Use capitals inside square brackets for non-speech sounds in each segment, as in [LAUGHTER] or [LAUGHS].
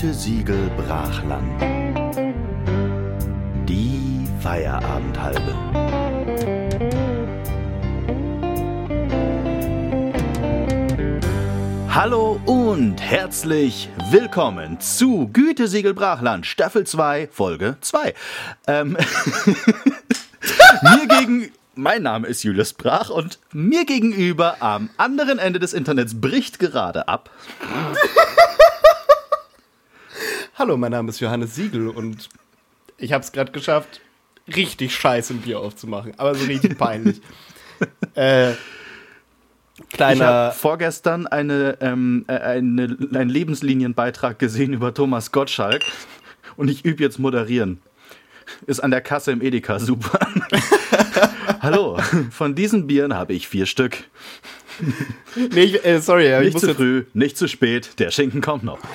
Gütesiegel Brachland. Die Feierabendhalbe. Hallo und herzlich willkommen zu Gütesiegel Brachland, Staffel 2, Folge 2. Ähm, [LAUGHS] mir gegen, mein Name ist Julius Brach und mir gegenüber am anderen Ende des Internets bricht gerade ab. Hallo, mein Name ist Johannes Siegel und ich habe es gerade geschafft, richtig scheiße ein Bier aufzumachen, aber so richtig peinlich. [LAUGHS] äh, Ich kleiner. habe vorgestern eine, ähm, äh, eine, einen Lebenslinienbeitrag gesehen über Thomas Gottschalk und ich übe jetzt moderieren. Ist an der Kasse im Edeka super. [LAUGHS] Hallo, von diesen Bieren habe ich vier Stück. [LAUGHS] Nee, ich, äh, sorry, ich Nicht muss zu früh, nicht zu spät, der Schinken kommt noch. [LAUGHS]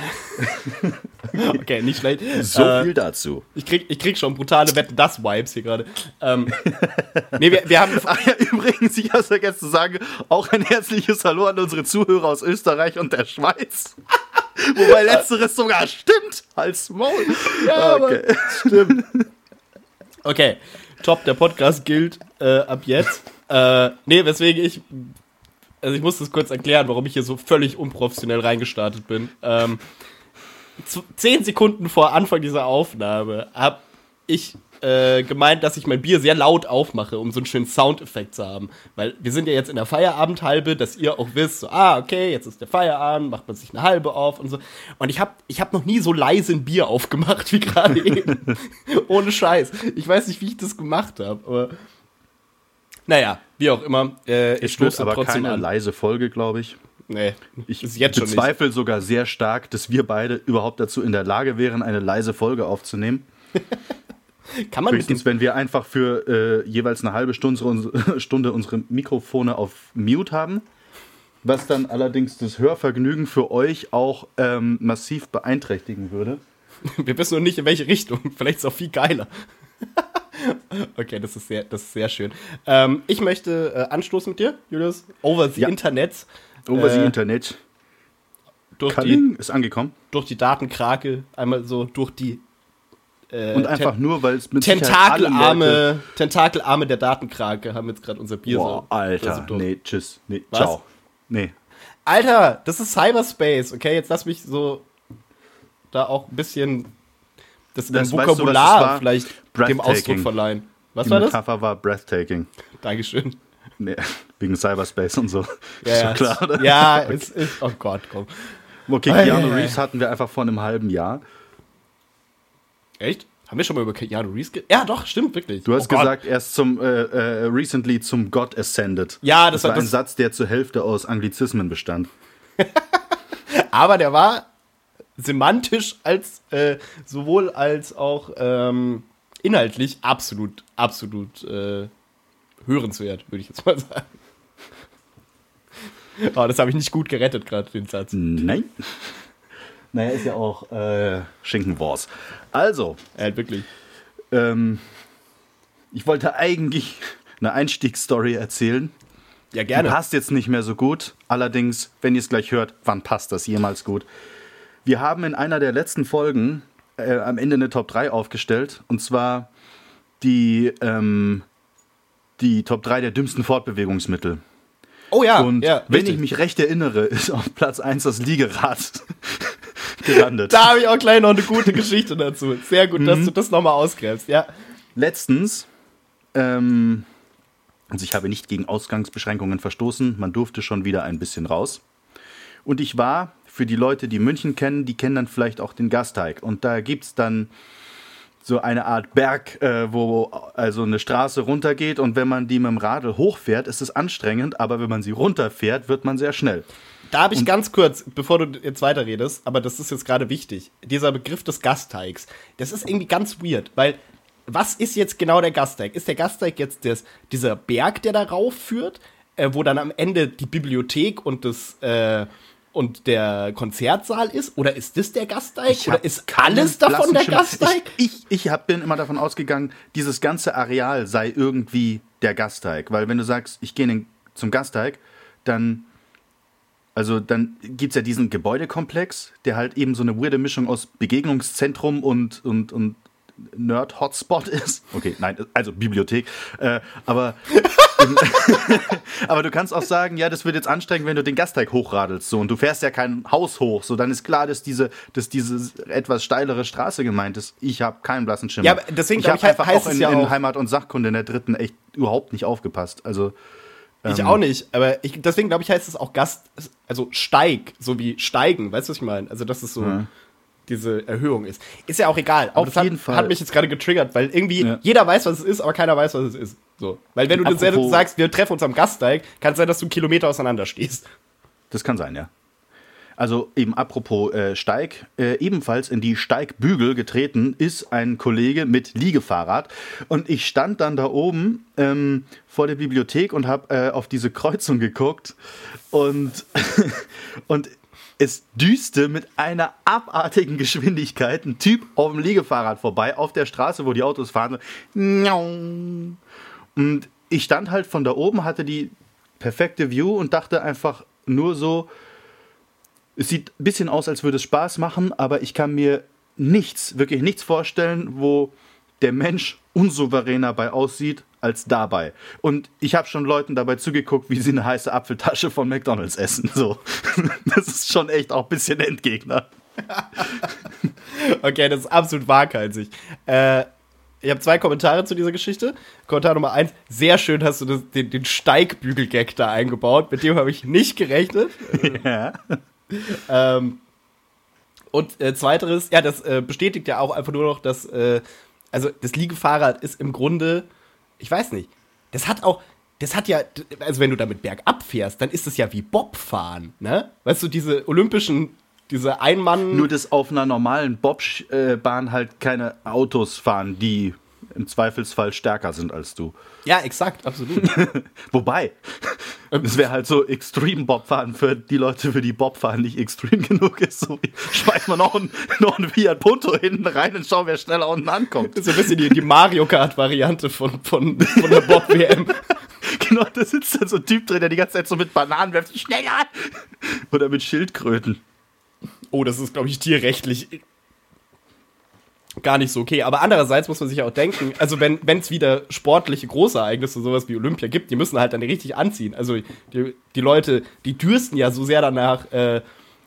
Okay, nicht schlecht. So Äh, viel dazu. ich, krieg, ich krieg schon brutale Wetten, das Vibes hier gerade. Ähm, [LAUGHS] nee, wir, wir haben. Ach ja, übrigens, ich habe vergessen zu sagen, auch ein herzliches Hallo an unsere Zuhörer aus Österreich und der Schweiz. Wobei letzteres sogar stimmt, als Maul. Ja, okay. aber stimmt. Okay, top, der Podcast gilt äh, ab jetzt. Äh, nee, weswegen ich. Also ich muss das kurz erklären, warum ich hier so völlig unprofessionell reingestartet bin. Ähm, zehn Sekunden vor Anfang dieser Aufnahme habe ich äh, gemeint, dass ich mein Bier sehr laut aufmache, um so einen schönen Soundeffekt zu haben. Weil wir sind ja jetzt in der Feierabendhalbe, dass ihr auch wisst, so, ah, okay, jetzt ist der Feierabend, macht man sich eine halbe auf und so. Und ich habe ich hab noch nie so leise ein Bier aufgemacht wie gerade eben. [LAUGHS] Ohne Scheiß. Ich weiß nicht, wie ich das gemacht habe, aber naja, wie auch immer. Äh, ich stoße aber trotzdem keine an. leise Folge, glaube ich. Nee, Ich jetzt bezweifle sogar sehr stark, dass wir beide überhaupt dazu in der Lage wären, eine leise Folge aufzunehmen. [LAUGHS] Kann man Höchstens, wenn wir einfach für äh, jeweils eine halbe Stunde, unsere- [LAUGHS] Stunde unsere Mikrofone auf Mute haben. Was dann allerdings das Hörvergnügen für euch auch ähm, massiv beeinträchtigen würde. [LAUGHS] Wir wissen noch nicht, in welche Richtung. Vielleicht ist es auch viel geiler. [LAUGHS] okay, das ist sehr, das ist sehr schön. Ähm, ich möchte äh, anstoßen mit dir, Julius. Over the Ja. Internet. Over the Äh, Internet. Durch die, ist angekommen. durch die Datenkrake. Einmal so durch die äh, Und einfach nur, weil es mit Tentakelarme, Tentakelarme der Datenkrake haben jetzt gerade unser Bier Boah, so. Alter. so nee, tschüss. Nee, Was? ciao. Nee. Alter, das ist Cyberspace, okay? Jetzt lass mich so da auch ein bisschen das, Das- im weißt du, Vokabular vielleicht dem. Ausdruck verleihen. Was Die war das? Metapher war breathtaking. Dankeschön. Nee, wegen Cyberspace und so. Ja, ist ja, klar, oder? Ja, [LAUGHS] es ist, oh Gott, komm. Okay, Ei, Keanu ei. Reeves hatten wir einfach vor einem halben Jahr. Echt? Haben wir schon mal über Keanu Reeves ge Ja, doch, stimmt, wirklich. Du hast Oh gesagt, er ist zum, äh, äh, recently zum God ascended. Ja, das das war war ein das- Satz, der zur Hälfte aus Anglizismen bestand. [LAUGHS] Aber der war semantisch als äh, sowohl als auch ähm, inhaltlich absolut, absolut äh, hörenswert, würde ich jetzt mal sagen. [LAUGHS] Oh, das habe ich nicht gut gerettet gerade, den Satz. Nein. Naja, ist ja auch äh, Schinkenwars. Also, Ja, wirklich. ähm, ich wollte eigentlich eine Einstiegsstory erzählen. Ja, Die gerne. passt jetzt nicht mehr so gut. Allerdings, wenn ihr es gleich hört, wann passt das jemals gut? Wir haben in einer der letzten Folgen äh, am Ende eine Top 3 aufgestellt. Und zwar die, ähm, die Top 3 der dümmsten Fortbewegungsmittel. Oh ja, Und ja, wenn richtig. ich mich recht erinnere, [LAUGHS] ist auf Platz 1 das Liegerad [LAUGHS] gelandet. Da habe ich auch gleich noch eine gute Geschichte dazu. Sehr gut, Mhm. dass du das nochmal ausgräbst. Ja. Letztens, ähm, also ich habe nicht gegen Ausgangsbeschränkungen verstoßen, man durfte schon wieder ein bisschen raus. Und ich war, für die Leute, die München kennen, die kennen dann vielleicht auch den Gasteig. Und da gibt es dann so eine Art Berg, äh, wo also eine Straße runtergeht und wenn man die mit dem Radl hochfährt, ist es anstrengend, aber wenn man sie runterfährt, wird man sehr schnell. Da habe ich ganz kurz, bevor du jetzt weiterredest, aber das ist jetzt gerade wichtig, dieser Begriff des Gasteigs, das ist irgendwie ganz weird, weil was ist jetzt genau der Gasteig? Ist der Gasteig jetzt das, dieser Berg, der darauf führt, äh, wo dann am Ende die Bibliothek und das äh, und der Konzertsaal ist? Oder ist das der Gasteig? Oder ist alles davon der Schimmer. Gasteig? Ich, ich, ich hab, bin immer davon ausgegangen, dieses ganze Areal sei irgendwie der Gasteig. Weil wenn du sagst, ich gehe zum Gasteig, dann Also dann gibt es ja diesen Gebäudekomplex, der halt eben so eine weirde Mischung aus Begegnungszentrum und, und, und Nerd-Hotspot ist. Okay, nein, also Bibliothek. Äh, aber, [LAUGHS] [LAUGHS] aber du kannst auch sagen, ja, das wird jetzt anstrengend, wenn du den Gasteig hochradelst. So, und du fährst ja kein Haus hoch. So, dann ist klar, dass diese, dass diese etwas steilere Straße gemeint ist. Ich habe keinen blassen Schimmer. Ja, aber deswegen ich habe ich, einfach heißt auch in, ja in auch- Heimat und Sachkunde in der dritten echt überhaupt nicht aufgepasst. Also Ich Ähm. auch nicht, aber ich, deswegen glaube ich, heißt es auch Gast, also Steig, so wie Steigen, weißt du, was ich meine? Also, dass es so Ja. Diese Erhöhung ist. Ist ja auch egal. Aber Auf das hat, jeden Fall. hat mich jetzt gerade getriggert, weil irgendwie Ja. jeder weiß, was es ist, aber keiner weiß, was es ist. So. Weil wenn du das Apropos- sagst, wir treffen uns am Gasteig, kann es sein, dass du einen Kilometer auseinander stehst. Das kann sein, ja. Also eben apropos äh, Steig, äh, ebenfalls in die Steigbügel getreten ist ein Kollege mit Liegefahrrad und ich stand dann da oben ähm, vor der Bibliothek und habe äh, auf diese Kreuzung geguckt und, [LAUGHS] und es düste mit einer abartigen Geschwindigkeit. Ein Typ auf dem Liegefahrrad vorbei auf der Straße, wo die Autos fahren. Und ich stand halt von da oben, hatte die perfekte View und dachte einfach nur so, es sieht ein bisschen aus, als würde es Spaß machen, aber ich kann mir nichts, wirklich nichts vorstellen, wo der Mensch unsouveräner bei aussieht als dabei. Und ich habe schon Leuten dabei zugeguckt, wie sie eine heiße Apfeltasche von McDonalds essen. So. [LAUGHS] Das ist schon echt auch ein bisschen Endgegner. [LAUGHS] Okay, das ist absolut waghalsig. Äh, ich habe zwei Kommentare zu dieser Geschichte. Kommentar Nummer eins: Sehr schön hast du das, den, den Steigbügel-Gag da eingebaut. Mit dem habe ich nicht gerechnet. [LAUGHS] Ja. Ähm, und äh, zweiteres, ja, das äh, bestätigt ja auch einfach nur noch, dass, äh, also das Liegefahrrad ist im Grunde, ich weiß nicht, das hat auch, das hat ja, also wenn du damit bergab fährst, dann ist es ja wie Bobfahren, ne? Weißt du, diese olympischen, diese Einmann. Nur, dass auf einer normalen Bobbahn halt keine Autos fahren, die im Zweifelsfall stärker sind als du. ja, exakt, absolut. [LAUGHS] Wobei, es wäre halt so Extreme Bobfahren für die Leute, für die Bobfahren nicht extrem genug ist. So schmeißt man noch einen, noch einen Fiat Punto hinten rein und schauen, wer schneller unten ankommt. Das ist so ein bisschen die, die Mario Kart-Variante von, von, von der Bob-WM. [LAUGHS] Genau, da sitzt dann so ein Typ drin, der die ganze Zeit so mit Bananen werft, schneller! Oder mit Schildkröten. Oh, das ist, glaube ich, tierrechtlich gar nicht so okay. Aber andererseits muss man sich ja auch denken, also wenn es wieder sportliche Großereignisse, sowas wie Olympia gibt, die müssen halt dann richtig anziehen. Also die, die Leute, die dürsten ja so sehr danach, äh,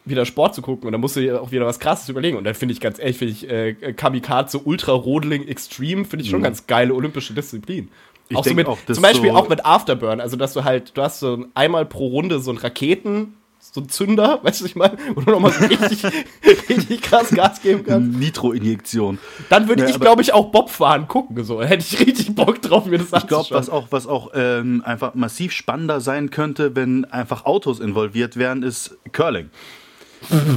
wieder Sport zu gucken und dann musst du dir auch wieder was krasses überlegen. Und dann finde ich ganz ehrlich, finde ich äh, Kamikaze Ultra Rodeling Extreme, finde ich schon ganz geile olympische Disziplin. Ich auch so mit, auch, zum Beispiel so- auch mit Afterburn, also dass du halt, du hast so ein- einmal pro Runde so ein Raketen, so ein Zünder, [LAUGHS] weißt du, ich meine, wo du nochmal so richtig, [LAUGHS] richtig krass Gas geben kannst. Nitro-Injektion. Dann würde Ja, ich, glaube ich, auch Bobfahren gucken. So. Hätte ich richtig Bock drauf, mir das Ich glaube, anzuschauen. was auch, was auch ähm, einfach massiv spannender sein könnte, wenn einfach Autos involviert wären, ist Curling.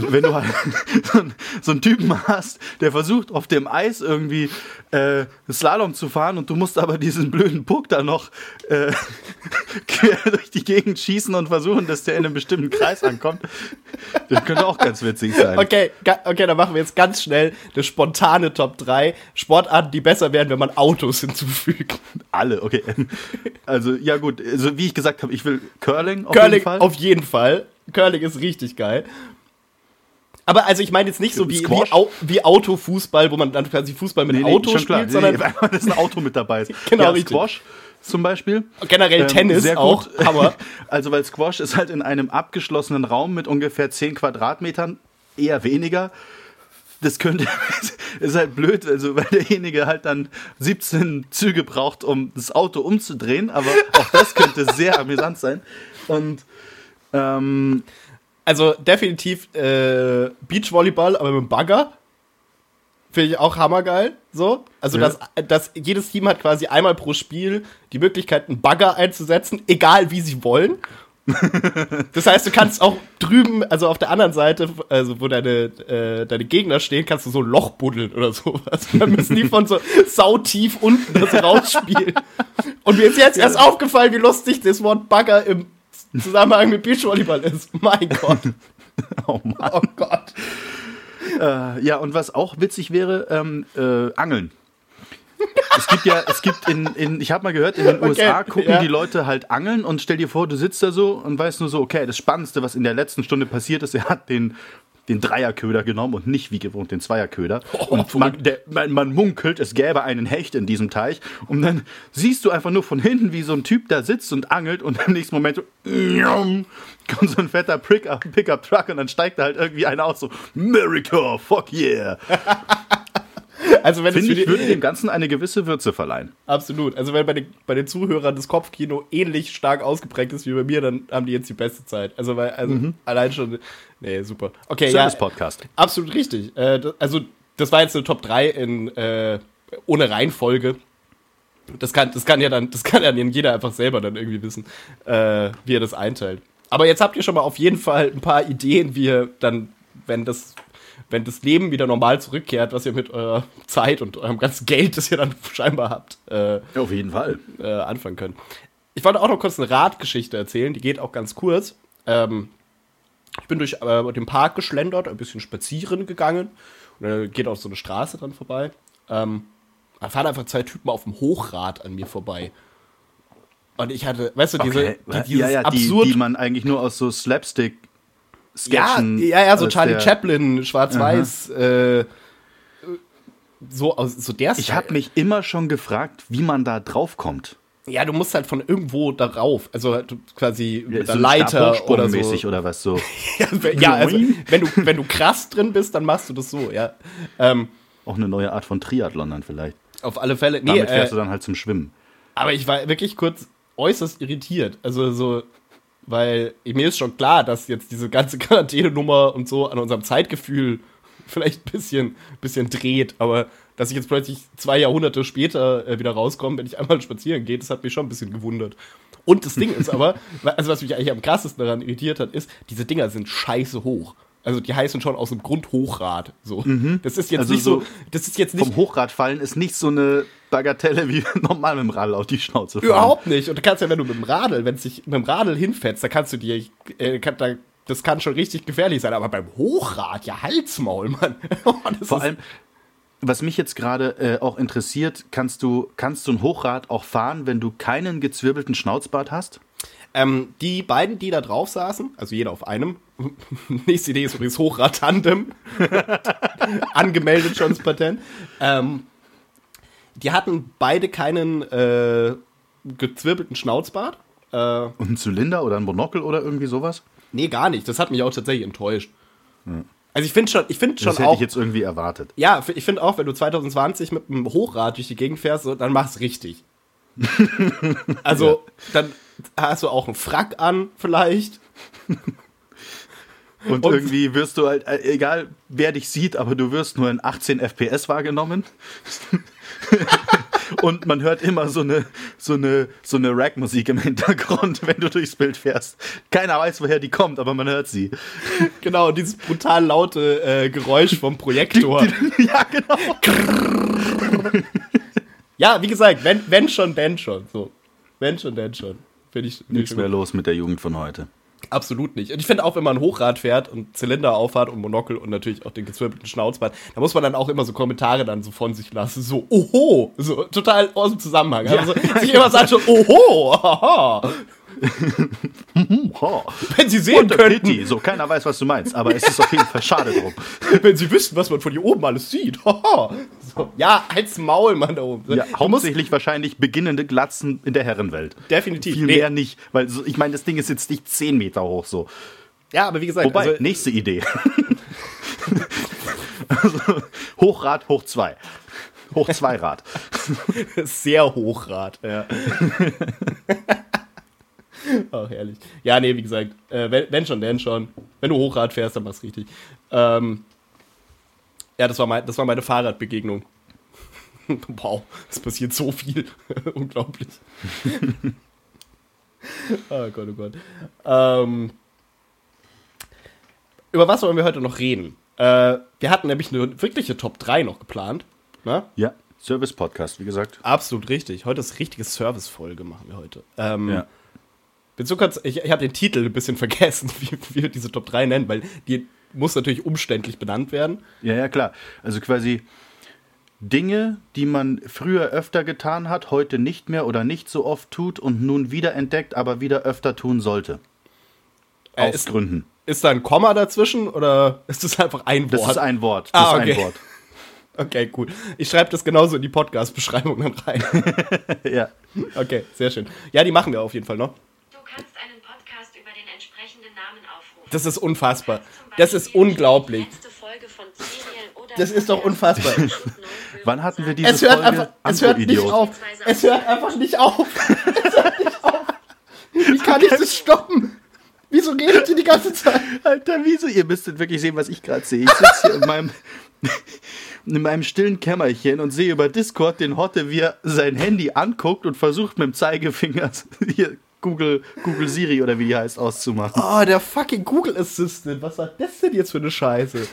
Wenn du halt [LAUGHS] so, einen- so einen Typen hast, der versucht auf dem Eis irgendwie äh, Slalom zu fahren und du musst aber diesen blöden Puck da noch äh, [LAUGHS] quer durch die Gegend schießen und versuchen, dass der in einem bestimmten Kreis ankommt. Das könnte auch ganz witzig sein. Okay, okay, dann machen wir jetzt ganz schnell eine spontane Top 3 Sportarten, die besser werden, wenn man Autos hinzufügt. Alle, okay. Also, ja gut, also wie ich gesagt habe, ich will Curling auf Curling jeden Fall. auf jeden Fall. Curling ist richtig geil. Aber also ich meine jetzt nicht so wie, wie? Au wie Autofußball, wo man dann quasi Fußball mit Auto schon klar. spielt, Nee, sondern nee, [LAUGHS] einfach, dass ein Auto mit dabei ist. [LAUGHS] Genau, ja, richtig. Squash zum Beispiel. generell Ähm, Tennis auch. Aber [LAUGHS] Also, weil Squash ist halt in einem abgeschlossenen Raum mit ungefähr 10 Quadratmetern, eher weniger. Das könnte, ist halt blöd, also weil derjenige halt dann 17 Züge braucht, um das Auto umzudrehen, aber auch das könnte sehr amüsant sein. Und ähm, also definitiv äh, Beachvolleyball, aber mit dem Bagger. Finde ich auch hammergeil. So. Also, Ja. dass, dass jedes Team hat quasi einmal pro Spiel die Möglichkeit, einen Bagger einzusetzen, egal wie sie wollen. [LAUGHS] Das heißt, du kannst auch drüben, also auf der anderen Seite, also wo deine, äh, deine Gegner stehen, kannst du so ein Loch buddeln oder sowas. Dann müssen die von so sautief unten das rausspielen. Und mir ist jetzt erst aufgefallen, wie lustig das Wort Bagger im Zusammenhang mit Beachvolleyball ist. Mein Gott. [LAUGHS] oh Mann. Oh Gott. Äh, ja, und was auch witzig wäre, ähm, äh, Angeln. Es gibt ja, es gibt in, in ich habe mal gehört, in den Okay, USA gucken ja. die Leute halt angeln und stell dir vor, du sitzt da so und weißt nur so, okay, das Spannendste, was in der letzten Stunde passiert ist, er hat den, den Dreierköder genommen und nicht wie gewohnt den Zweierköder. [LAUGHS] und man, der, man, man munkelt, es gäbe einen Hecht in diesem Teich. Und dann siehst du einfach nur von hinten, wie so ein Typ da sitzt und angelt und im nächsten Moment so, kommt so ein fetter Pickup- Pickup-Truck und dann steigt da halt irgendwie einer aus so, America, fuck yeah. [LAUGHS] Also wenn Finde ich, die, würde dem Ganzen eine gewisse Würze verleihen. absolut. Also wenn bei den, bei den Zuhörern das Kopfkino ähnlich stark ausgeprägt ist wie bei mir, dann haben die jetzt die beste Zeit. Also weil also allein schon nee, super. Okay, ja. Service-Podcast. Absolut richtig. Äh, also, das war jetzt eine Top 3 in, äh, ohne Reihenfolge. Das kann, das kann ja dann, das kann ja jeder einfach selber dann irgendwie wissen, äh, wie er das einteilt. Aber jetzt habt ihr schon mal auf jeden Fall ein paar Ideen, wie ihr dann, wenn das, wenn das Leben wieder normal zurückkehrt, was ihr mit eurer Zeit und eurem ganzen Geld, das ihr dann [LAUGHS] scheinbar habt, äh, Auf jeden Fall. äh, anfangen können. Ich wollte auch noch kurz eine Radgeschichte erzählen, die geht auch ganz kurz. Ähm, ich bin durch äh, den Park geschlendert, ein bisschen spazieren gegangen. Und da geht auch so eine Straße dran vorbei. Ähm, da fahren einfach zwei Typen auf dem Hochrad an mir vorbei. Und ich hatte, weißt du, diese, Okay. die, dieses ja, ja, die, absurd. die man eigentlich nur aus so Slapstick Sketchen ja, ja, so aus Charlie Chaplin, schwarz-weiß, äh, so, aus, so der Ich Style. habe mich immer schon gefragt, wie man da drauf kommt. Ja, du musst halt von irgendwo darauf, also du quasi mit so der Leiter oder so. mäßig oder was so. [LAUGHS] Ja, wenn- ja, also wenn du, wenn du krass drin bist, dann machst du das so, ja. Ähm, Auch eine neue Art von Triathlon dann vielleicht. auf alle Fälle. Nee, Damit äh, fährst du dann halt zum Schwimmen. aber ich war wirklich kurz äußerst irritiert. Also so, weil mir ist schon klar, dass jetzt diese ganze [LAUGHS] Quarantänenummer und so an unserem Zeitgefühl vielleicht ein bisschen, bisschen dreht, aber dass ich jetzt plötzlich zwei Jahrhunderte später äh, wieder rauskomme, wenn ich einmal spazieren gehe, das hat mich schon ein bisschen gewundert. Und das Ding ist aber, [LAUGHS] also was mich eigentlich am krassesten daran irritiert hat, ist, diese Dinger sind scheiße hoch. Also die heißen schon aus dem Grund Hochrad. So. Das ist jetzt Also nicht so, so das ist jetzt nicht Vom Hochradfallen ist nicht so eine Bagatelle wie [LAUGHS] normal mit dem Radl auf die Schnauze fahren. Überhaupt nicht. Und du kannst ja, wenn du mit dem Radl, wenn es sich mit dem Radl hinfährst, da kannst du dir, äh, kann, da, das kann schon richtig gefährlich sein. Aber beim Hochrad, ja Halsmaul, Mann. [LAUGHS] Oh, Vor allem, was mich jetzt gerade äh, auch interessiert, kannst du, kannst du ein Hochrad auch fahren, wenn du keinen gezwirbelten Schnauzbart hast? Ähm, die beiden, die da drauf saßen, also jeder auf einem, [LAUGHS] nächste Idee ist übrigens Hochrad-Tandem, [LAUGHS] angemeldet schon das Patent, ähm, die hatten beide keinen äh, gezwirbelten Schnauzbart. Äh, Und ein Zylinder oder ein Monokel oder irgendwie sowas? nee, gar nicht. Das hat mich auch tatsächlich enttäuscht. Also ich finde schon, ich finde schon Das hätte auch, ich jetzt irgendwie erwartet. Ja, ich finde auch, wenn du 2020 mit einem Hochrad durch die Gegend fährst, so, dann mach's richtig. [LAUGHS] also, dann [LAUGHS] hast du auch einen Frack an, vielleicht. [LAUGHS] Und, Und- irgendwie wirst du halt, äh, egal wer dich sieht, aber du wirst nur in 18 FPS wahrgenommen. [LAUGHS] Und man hört immer so eine, so eine, so eine Rack-Musik im Hintergrund, wenn du durchs Bild fährst. Keiner weiß, woher die kommt, aber man hört sie. Genau, dieses brutal laute äh, Geräusch vom Projektor. ja, genau. ja, wie gesagt, wenn, wenn schon, denn schon. So. Wenn schon, denn schon. Finde ich, Nichts mehr los mit der Jugend von heute. Absolut nicht. Und ich finde auch, wenn man ein Hochrad fährt und Zylinder aufhat und Monokel und natürlich auch den gezwirbelten Schnauzbart, da muss man dann auch immer so Kommentare dann so von sich lassen. So, oho! So total aus dem Zusammenhang. Also sich immer sagt schon, oho! Haha. [LAUGHS] Oh. Wenn Sie sehen Und könnten, Pity. So, keiner weiß, was du meinst, aber es ist auf jeden Fall schade drum. [LAUGHS] wenn Sie wüssten, was man von hier oben alles sieht. [LAUGHS] So, ja, halt's Maul, Mann, da oben. Ja, hauptsächlich wahrscheinlich beginnende Glatzen in der Herrenwelt. Definitiv. Viel Nee. mehr nicht, weil so, ich meine, das Ding ist jetzt nicht 10 Meter hoch so. Ja, aber wie gesagt, Wobei, also, nächste Idee. also, [LAUGHS] Hochrad, hoch 2. Hoch 2 Rad. sehr Hochrad, ja. [LAUGHS] Ach, herrlich. Ja, nee, wie gesagt, äh, wenn, wenn schon, denn schon. Wenn du Hochrad fährst, dann mach's richtig. Ähm, ja, das war, mein, das war meine Fahrradbegegnung. [LAUGHS] wow, es passiert so viel. [LAUGHS] Unglaublich. oh Gott, oh Gott. Ähm, über was wollen wir heute noch reden? Äh, wir hatten nämlich eine wirkliche Top 3 noch geplant. Ne? Ja, Service-Podcast, wie gesagt. Absolut richtig. Heute ist richtige Service-Folge machen wir heute. Ähm, Ja. Willst du kurz, ich, ich habe den Titel ein bisschen [LAUGHS] vergessen, wie, wie wir diese Top 3 nennen, weil die muss natürlich umständlich benannt werden. Ja, ja, klar. Also quasi, Dinge, die man früher öfter getan hat, heute nicht mehr oder nicht so oft tut und nun wieder entdeckt, aber wieder öfter tun sollte. Äh, Aus ist- Gründen. Ist da ein Komma dazwischen oder ist das einfach ein Wort? Das ist ein Wort. Das Ah, ist okay. ein Wort. okay, cool. Ich schreibe das genauso in die Podcast-Beschreibung dann rein. [LAUGHS] Ja. Okay, sehr schön. Ja, die machen wir auf jeden Fall noch. Du kannst einen Podcast über den entsprechenden Namen aufrufen. Das ist unfassbar. Das ist unglaublich. [LAUGHS] Das ist doch unfassbar. Wann hatten wir diese Es hört Folge? einfach, es hört nicht auf. Es hört einfach nicht auf. [LAUGHS] Es hört nicht auf. Wie kann ich das stoppen? Wieso redet ihr die ganze Zeit? Alter, wieso? Ihr müsstet wirklich sehen, was ich gerade sehe. Ich sitze hier in meinem, [LAUGHS] in meinem stillen Kämmerchen und sehe über Discord den Hotte, wie er sein Handy anguckt und versucht mit dem Zeigefinger hier Google, Google Siri oder wie die heißt auszumachen. Oh, der fucking Google Assistant. Was war das denn jetzt für eine Scheiße?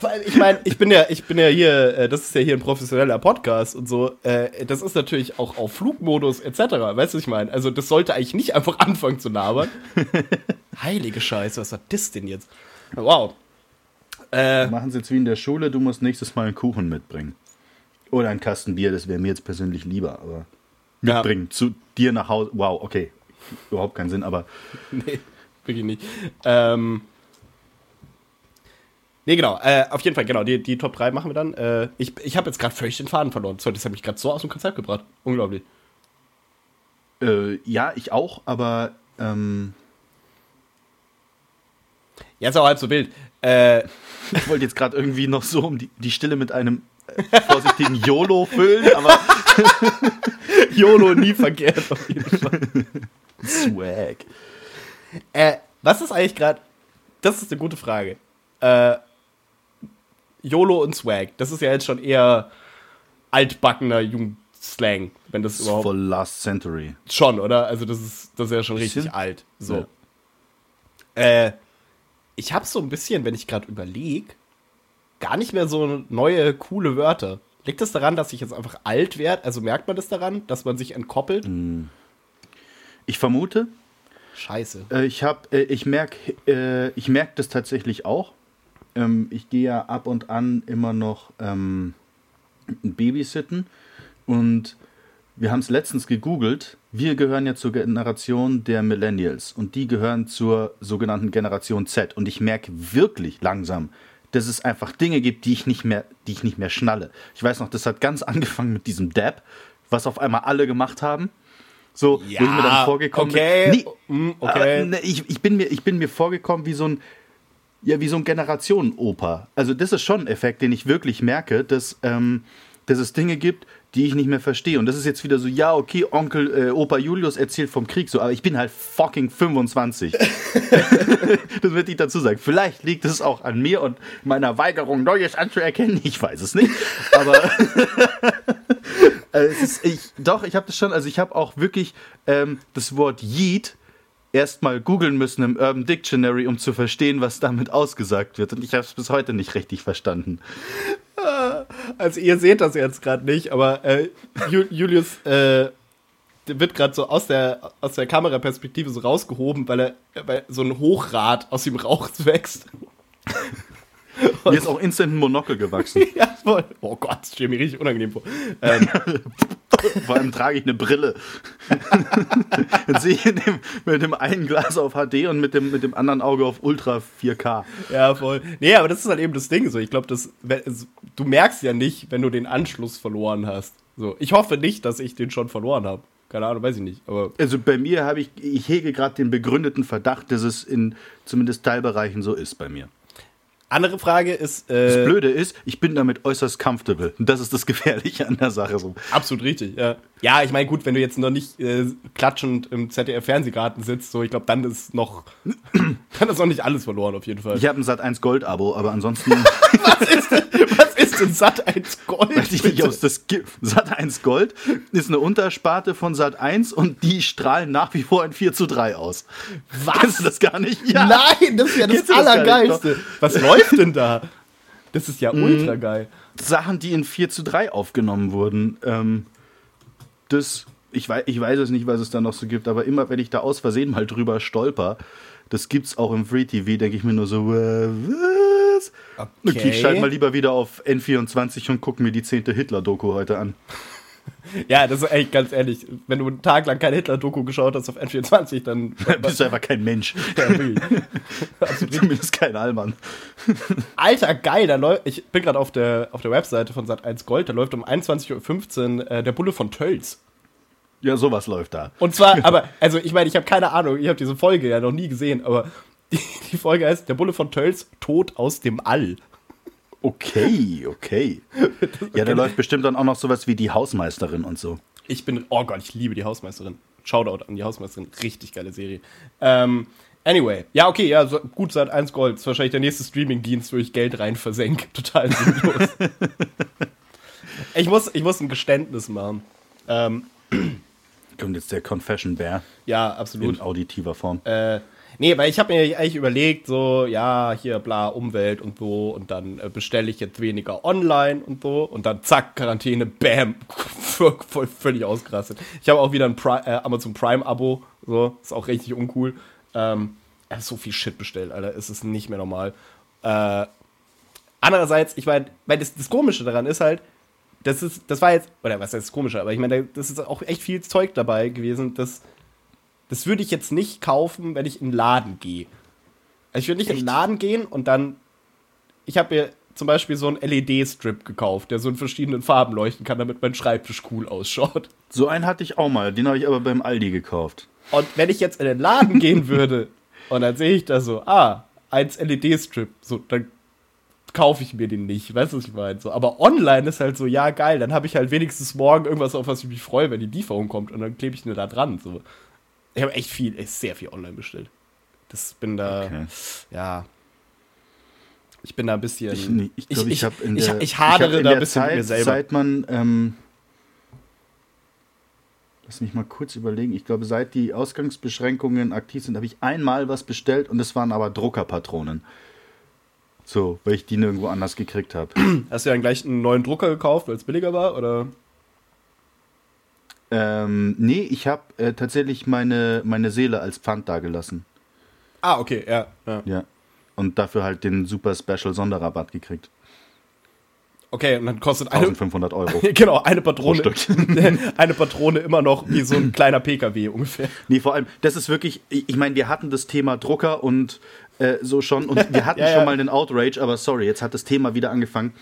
Weil ich meine, ich bin ja, ich bin ja hier, äh, das ist ja hier ein professioneller Podcast und so. Äh, das ist natürlich auch auf Flugmodus etc. Weißt du, was ich meine? Also das sollte eigentlich nicht einfach anfangen zu labern. [LAUGHS] Heilige Scheiße, was war das denn jetzt? Wow. Äh, Machen Sie jetzt wie in der Schule, du musst nächstes Mal einen Kuchen mitbringen. Oder einen Kasten Bier, das wäre mir jetzt persönlich lieber, aber ja, bringen zu dir nach Hause. Wow, okay. Überhaupt keinen Sinn, aber [LAUGHS] nee, wirklich nicht. Ähm, nee, genau. Äh, auf jeden Fall, genau. Die, die Top 3 machen wir dann. Äh, ich ich habe jetzt gerade völlig den Faden verloren. Sorry, das hat mich gerade so aus dem Konzept gebracht. Unglaublich. äh, ja, ich auch, aber ähm, Ja, ist auch halb so wild. Äh, ich wollte jetzt gerade irgendwie noch so um die, die Stille mit einem äh, vorsichtigen [LAUGHS] YOLO füllen, aber [LAUGHS] YOLO nie verkehrt, auf jeden Fall. Swag. Äh, was ist eigentlich gerade. Das ist eine gute Frage. Äh, YOLO und Swag. Das ist ja jetzt schon eher altbackener Jugendslang, wenn das ist überhaupt. voll Last Century. Schon, oder? Also, das ist, das ist ja schon richtig Bisschen. alt. So. Ja. Äh, ich habe so ein bisschen, wenn ich gerade überlege, gar nicht mehr so neue, coole Wörter. Liegt das daran, dass ich jetzt einfach alt werde? Also merkt man das daran, dass man sich entkoppelt? Ich vermute, Scheiße. äh, ich habe, äh, ich merke, äh, ich merke das tatsächlich auch. Ähm, ich gehe ja ab und an immer noch ähm, babysitten und wir haben es letztens gegoogelt. Wir gehören ja zur Generation der Millennials und die gehören zur sogenannten Generation Z. Und ich merke wirklich langsam, dass es einfach Dinge gibt, die ich nicht mehr, die ich nicht mehr schnalle. Ich weiß noch, das hat ganz [LAUGHS] angefangen mit diesem Dab, was auf einmal alle gemacht haben. So, wo ich mir dann vorgekommen okay. Nee, Mm, okay. ne, ich, ich, bin mir, ich bin mir vorgekommen wie so ein, ja, wie so ein Generationenoper. Also das ist schon ein Effekt, den ich wirklich merke, dass, ähm, dass es Dinge gibt, die ich nicht mehr verstehe. Und das ist jetzt wieder so, ja, okay, Onkel, äh, Opa Julius erzählt vom Krieg so, aber ich bin halt fucking 25. [LAUGHS] das wird ich dazu sagen. Vielleicht liegt es auch an mir und meiner Weigerung, Neues anzuerkennen. Ich weiß es nicht. Aber [LAUGHS] äh, es ist, ich, doch, ich habe das schon, also ich habe auch wirklich ähm, das Wort Yeet erstmal googeln müssen im Urban Dictionary, um zu verstehen, was damit ausgesagt wird. Und ich habe es bis heute nicht richtig verstanden. Also ihr seht das jetzt gerade nicht, aber äh, Ju Julius äh, wird gerade so aus der, aus der Kameraperspektive so rausgehoben, weil er weil so ein Hochrad aus ihm [LAUGHS] Rauch wächst. Mir ist auch instant ein Monokel gewachsen. [LAUGHS] ja, voll. Oh Gott, das steht mir richtig unangenehm vor. Ähm, [LAUGHS] Vor allem trage ich eine Brille. [LAUGHS] Dann sehe ich dem, mit dem einen Glas auf HD und mit dem, mit dem anderen Auge auf Ultra 4K. ja, voll. Nee, aber das ist halt eben das Ding so. Ich glaube, du merkst ja nicht, wenn du den Anschluss verloren hast. So, ich hoffe nicht, dass ich den schon verloren habe. Keine Ahnung, weiß ich nicht. Aber Also bei mir habe ich, ich hege gerade den begründeten Verdacht, dass es in zumindest Teilbereichen so ist bei mir. Andere Frage ist. Das Äh, Blöde ist, ich bin damit äußerst comfortable. Und das ist das Gefährliche an der Sache. So. Absolut richtig, ja. Ja, ich meine, gut, wenn du jetzt noch nicht äh, klatschend im ZDF-Fernsehgarten sitzt, so, ich glaube, dann ist noch, [CLEARS THROAT] dann ist noch nicht alles verloren, auf jeden Fall. Ich habe ein Sat 1 Gold-Abo, aber ansonsten [LAUGHS] Was ist denn Sat 1 Gold? weiß ich nicht, das Gi- Sat 1 Gold ist eine Untersparte von Sat 1 und die strahlen nach wie vor ein 4 zu 3 aus. Was? Kennst du das gar nicht? Nein, das ist ja das Allergeilste. Was läuft denn da? Das ist ja ultra geil. Sachen, die in 4 zu 3 aufgenommen wurden. Ähm, das, ich weiß, ich weiß es nicht, was es da noch so gibt, aber immer, wenn ich da aus Versehen mal drüber stolper, das gibt's auch im Free TV, denke ich mir nur so, äh, was? Okay, ich schalte mal lieber wieder auf N24 und gucke mir die zehnte Hitler-Doku heute an. [LAUGHS] Ja, das ist echt ganz ehrlich. Wenn du einen Tag lang keine Hitler-Doku geschaut hast auf N24, dann. [LAUGHS] bist du einfach kein Mensch. [LAUGHS] Ja, wirklich. Zumindest kein Allmann. Alter, geil. Da läuft, ich bin gerade auf der, auf der Webseite von Sat1 Gold, da läuft um 21.15 Uhr äh, der Bulle von Tölz. Ja, sowas läuft da. Und zwar, aber, also ich meine, ich habe keine Ahnung, ich habe diese Folge ja noch nie gesehen, aber die, [LAUGHS] die Folge heißt Der Bulle von Tölz, Tod aus dem All. Okay, okay. [LAUGHS] Ja, da läuft bestimmt dann auch noch sowas wie die Hausmeisterin und so. Ich bin, oh Gott, ich liebe die Hausmeisterin. Shoutout an die Hausmeisterin. Richtig geile Serie. Ähm, anyway, ja, okay, ja, so, gut, seit 1 Gold. Das ist wahrscheinlich der nächste Streaming-Dienst, wo ich Geld rein versenke. [LAUGHS] Total sinnlos. ich, muss, ich muss ein Geständnis machen. Ähm, Kommt jetzt der Confession Bear ja, absolut. in auditiver Form. Äh, nee, weil ich habe mir eigentlich überlegt, so, ja, hier, bla, Umwelt und so, und dann äh, bestelle ich jetzt weniger online und so, und dann zack, Quarantäne, bam, [LAUGHS] voll, völlig ausgerastet. Ich habe auch wieder ein Pri äh, Amazon Prime-Abo, so, ist auch richtig uncool. Ähm, er so viel Shit bestellt, Alter, es nicht mehr normal. Äh, andererseits, ich meine, weil das, das Komische daran ist halt, das ist, das war jetzt, oder was heißt das Komische, aber ich meine, das ist auch echt viel Zeug dabei gewesen, das, das würde ich jetzt nicht kaufen, wenn ich in den Laden gehe. Also ich würde nicht in den Laden gehen und dann, ich habe mir zum Beispiel so einen LED-Strip gekauft, der so in verschiedenen Farben leuchten kann, damit mein Schreibtisch cool ausschaut. So einen hatte ich auch mal, den habe ich aber beim Aldi gekauft. Und wenn ich jetzt in den Laden gehen [LAUGHS] würde und dann sehe ich da so, ah, eins LED-Strip, so, dann kaufe ich mir den nicht, weißt du, was ich meine? So, aber online ist halt so, ja, geil, dann habe ich halt wenigstens morgen irgendwas, auf was ich mich freue, wenn die Lieferung kommt und dann klebe ich mir da dran. So. Ich habe echt viel, echt sehr viel online bestellt. Das bin da, Okay. ja. Ich bin da ein bisschen. Ich, nee, ich glaube, ich, habe in ich, der, ich hadere hab in da ein bisschen Zeit, mit mir selber. Seit man, ähm, lass mich mal kurz überlegen, ich glaube, seit die Ausgangsbeschränkungen aktiv sind, habe ich einmal was bestellt und es waren aber Druckerpatronen. So, weil ich die nirgendwo anders gekriegt habe. Hast du dann gleich einen neuen Drucker gekauft, weil es billiger war? Oder? Ähm, nee, ich habe äh, tatsächlich meine, meine Seele als Pfand dagelassen. Ah, okay, ja. ja. Ja. Und dafür halt den super Special Sonderrabatt gekriegt. Okay, und dann kostet eine, 1500 Euro. [LAUGHS] genau, eine Patrone, [LAUGHS] eine Patrone immer noch wie so ein kleiner PKW ungefähr. Nee, vor allem, das ist wirklich, ich ich meine, wir hatten das Thema Drucker und äh, so schon und wir hatten Ja, [LAUGHS] ja. schon mal einen Outrage, aber sorry, jetzt hat das Thema wieder angefangen.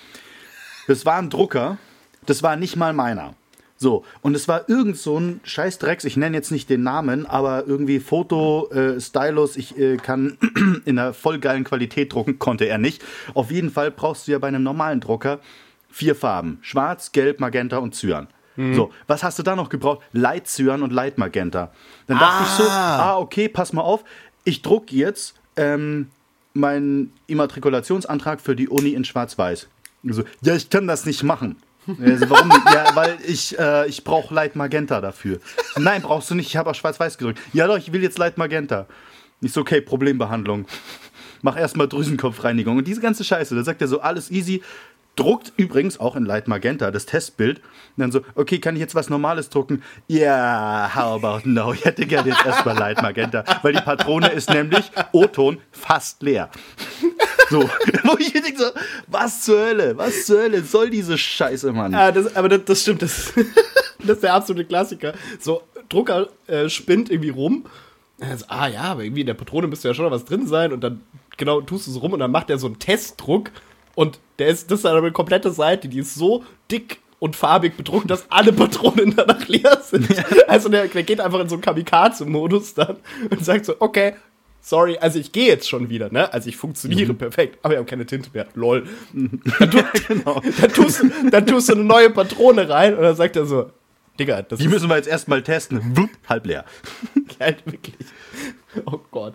Das war ein Drucker, das war nicht mal meiner. So, und es war irgend so ein Scheißdrecks, ich nenne jetzt nicht den Namen, aber irgendwie Foto, äh, Stylus, ich äh, kann [CLEARS THROAT] in einer voll geilen Qualität drucken, [LAUGHS] konnte er nicht. Auf jeden Fall brauchst du ja bei einem normalen Drucker vier Farben: Schwarz, Gelb, Magenta und Cyan. So, was hast du da noch gebraucht? Light Cyan und Light Magenta. Dann dachte ich so, ah, okay, pass mal auf, ich druck jetzt ähm, meinen Immatrikulationsantrag für die Uni in Schwarz-Weiß. So, ja, ich kann das nicht machen. Also, warum nicht? Ja, weil ich, äh, ich brauche Light Magenta dafür. Nein, brauchst du nicht, ich habe auch Schwarz-Weiß gedrückt. Ja doch, ich will jetzt Light Magenta. Ich so, okay, Problembehandlung. Mach erstmal Drüsenkopfreinigung. Und diese ganze Scheiße, da sagt er so, alles easy. Druckt übrigens auch in Light Magenta das Testbild. Und dann so, okay, kann ich jetzt was Normales drucken? Ja, how about no? Ich hätte gerne jetzt erstmal Light Magenta. Weil die Patrone ist nämlich O-Ton fast leer. So, [LAUGHS] wo ich denke so, was zur Hölle, was zur Hölle soll diese Scheiße, Mann? Ja, das, aber das, das stimmt. Das, [LAUGHS] das ist der absolute Klassiker. So, Drucker äh, spinnt irgendwie rum. Also, ah ja, aber irgendwie in der Patrone müsste ja schon noch was drin sein. Und dann genau tust du es rum und dann macht er so einen Testdruck. Und der ist, das ist eine komplette Seite, die ist so dick und farbig bedruckt, dass alle Patronen [LAUGHS] danach leer sind. Also der, der geht einfach in so einen Kamikaze-Modus dann und sagt so, okay, sorry, also ich gehe jetzt schon wieder, ne? Also ich funktioniere perfekt, aber wir haben keine Tinte mehr. Lol. [LAUGHS] Dann, tu, genau. [LAUGHS] dann, tust, du- dann tust du eine neue Patrone rein und dann sagt er so, Digga, das Die müssen wir jetzt erstmal testen. Wupp, halb leer. [LAUGHS] halt wirklich. Oh Gott.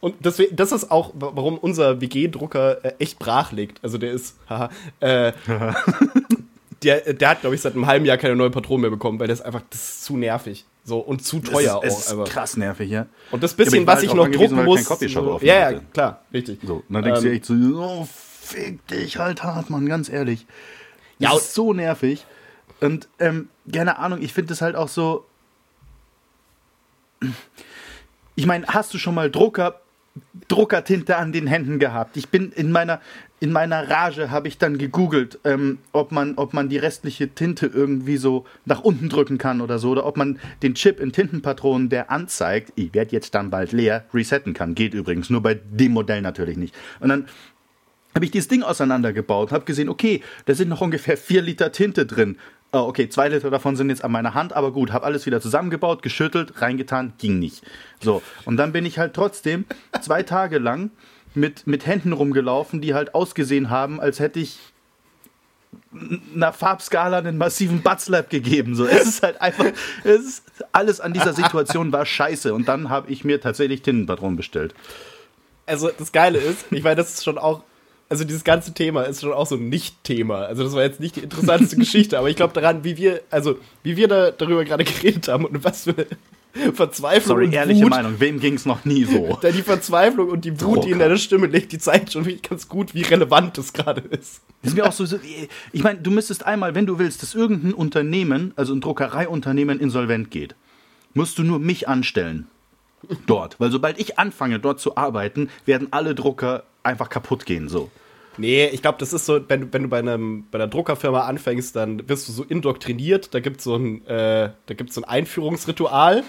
Und deswegen, das ist auch, wa- warum unser WG-Drucker äh, echt brach liegt. Also der ist, haha, äh, der, der hat, glaube ich, seit einem halben Jahr keine neue Patrone mehr bekommen, weil das einfach, das ist zu nervig. So, und zu teuer es ist, auch. es ist einfach. krass nervig, ja. Und das bisschen, Ja, was ich ich noch halt auch drucken muss. Copyshop so, ja, ja, klar, richtig. So, dann denkst du Ähm, dir echt so, oh, fick dich halt hart, Mann, ganz ehrlich. Ja, Das und- ist so nervig. Und, ähm, keine Ahnung, ich finde das halt auch so. Ich meine, hast du schon mal Drucker Druckertinte an den Händen gehabt. Ich bin in meiner, in meiner Rage habe ich dann gegoogelt, ähm, ob, man, ob man die restliche Tinte irgendwie so nach unten drücken kann oder so, oder ob man den Chip in Tintenpatronen, der anzeigt, ich werde jetzt dann bald leer, resetten kann. Geht übrigens, nur bei dem Modell natürlich nicht. Und dann habe ich dieses Ding auseinandergebaut und habe gesehen, okay, da sind noch ungefähr vier Liter Tinte drin. Oh, okay, zwei Liter davon sind jetzt an meiner Hand, aber gut, habe alles wieder zusammengebaut, geschüttelt, reingetan, ging nicht. So, und dann bin ich halt trotzdem zwei Tage lang mit, mit Händen rumgelaufen, die halt ausgesehen haben, als hätte ich einer Farbskala einen massiven Buttslap gegeben. So, es ist halt einfach, es ist, alles an dieser Situation war scheiße. Und dann habe ich mir tatsächlich Tintenpatronen bestellt. Also das Geile ist, ich meine, das ist schon auch, also dieses ganze Thema ist schon auch so ein Nicht-Thema. Also das war jetzt nicht die interessanteste [LAUGHS] Geschichte, aber ich glaube daran, wie wir, also wie wir da darüber gerade [LAUGHS] geredet haben und was für eine Verzweiflung Sorry, und ehrliche Wut, Meinung, wem ging es noch nie so? [LAUGHS] da die Verzweiflung und die Wut, die in deiner Stimme liegt, die zeigt schon wirklich ganz gut, wie relevant das gerade ist. Das ist mir auch so, so ich meine, du müsstest einmal, wenn du willst, dass irgendein Unternehmen, also ein Druckereiunternehmen insolvent geht, musst du nur mich anstellen. Dort. Weil sobald ich anfange, dort zu arbeiten, werden alle Drucker einfach kaputt gehen. So. Nee, ich glaube, das ist so, wenn du, wenn du bei, einem, bei einer Druckerfirma anfängst, dann wirst du so indoktriniert. Da gibt es so, ein, äh, da gibt's so ein Einführungsritual.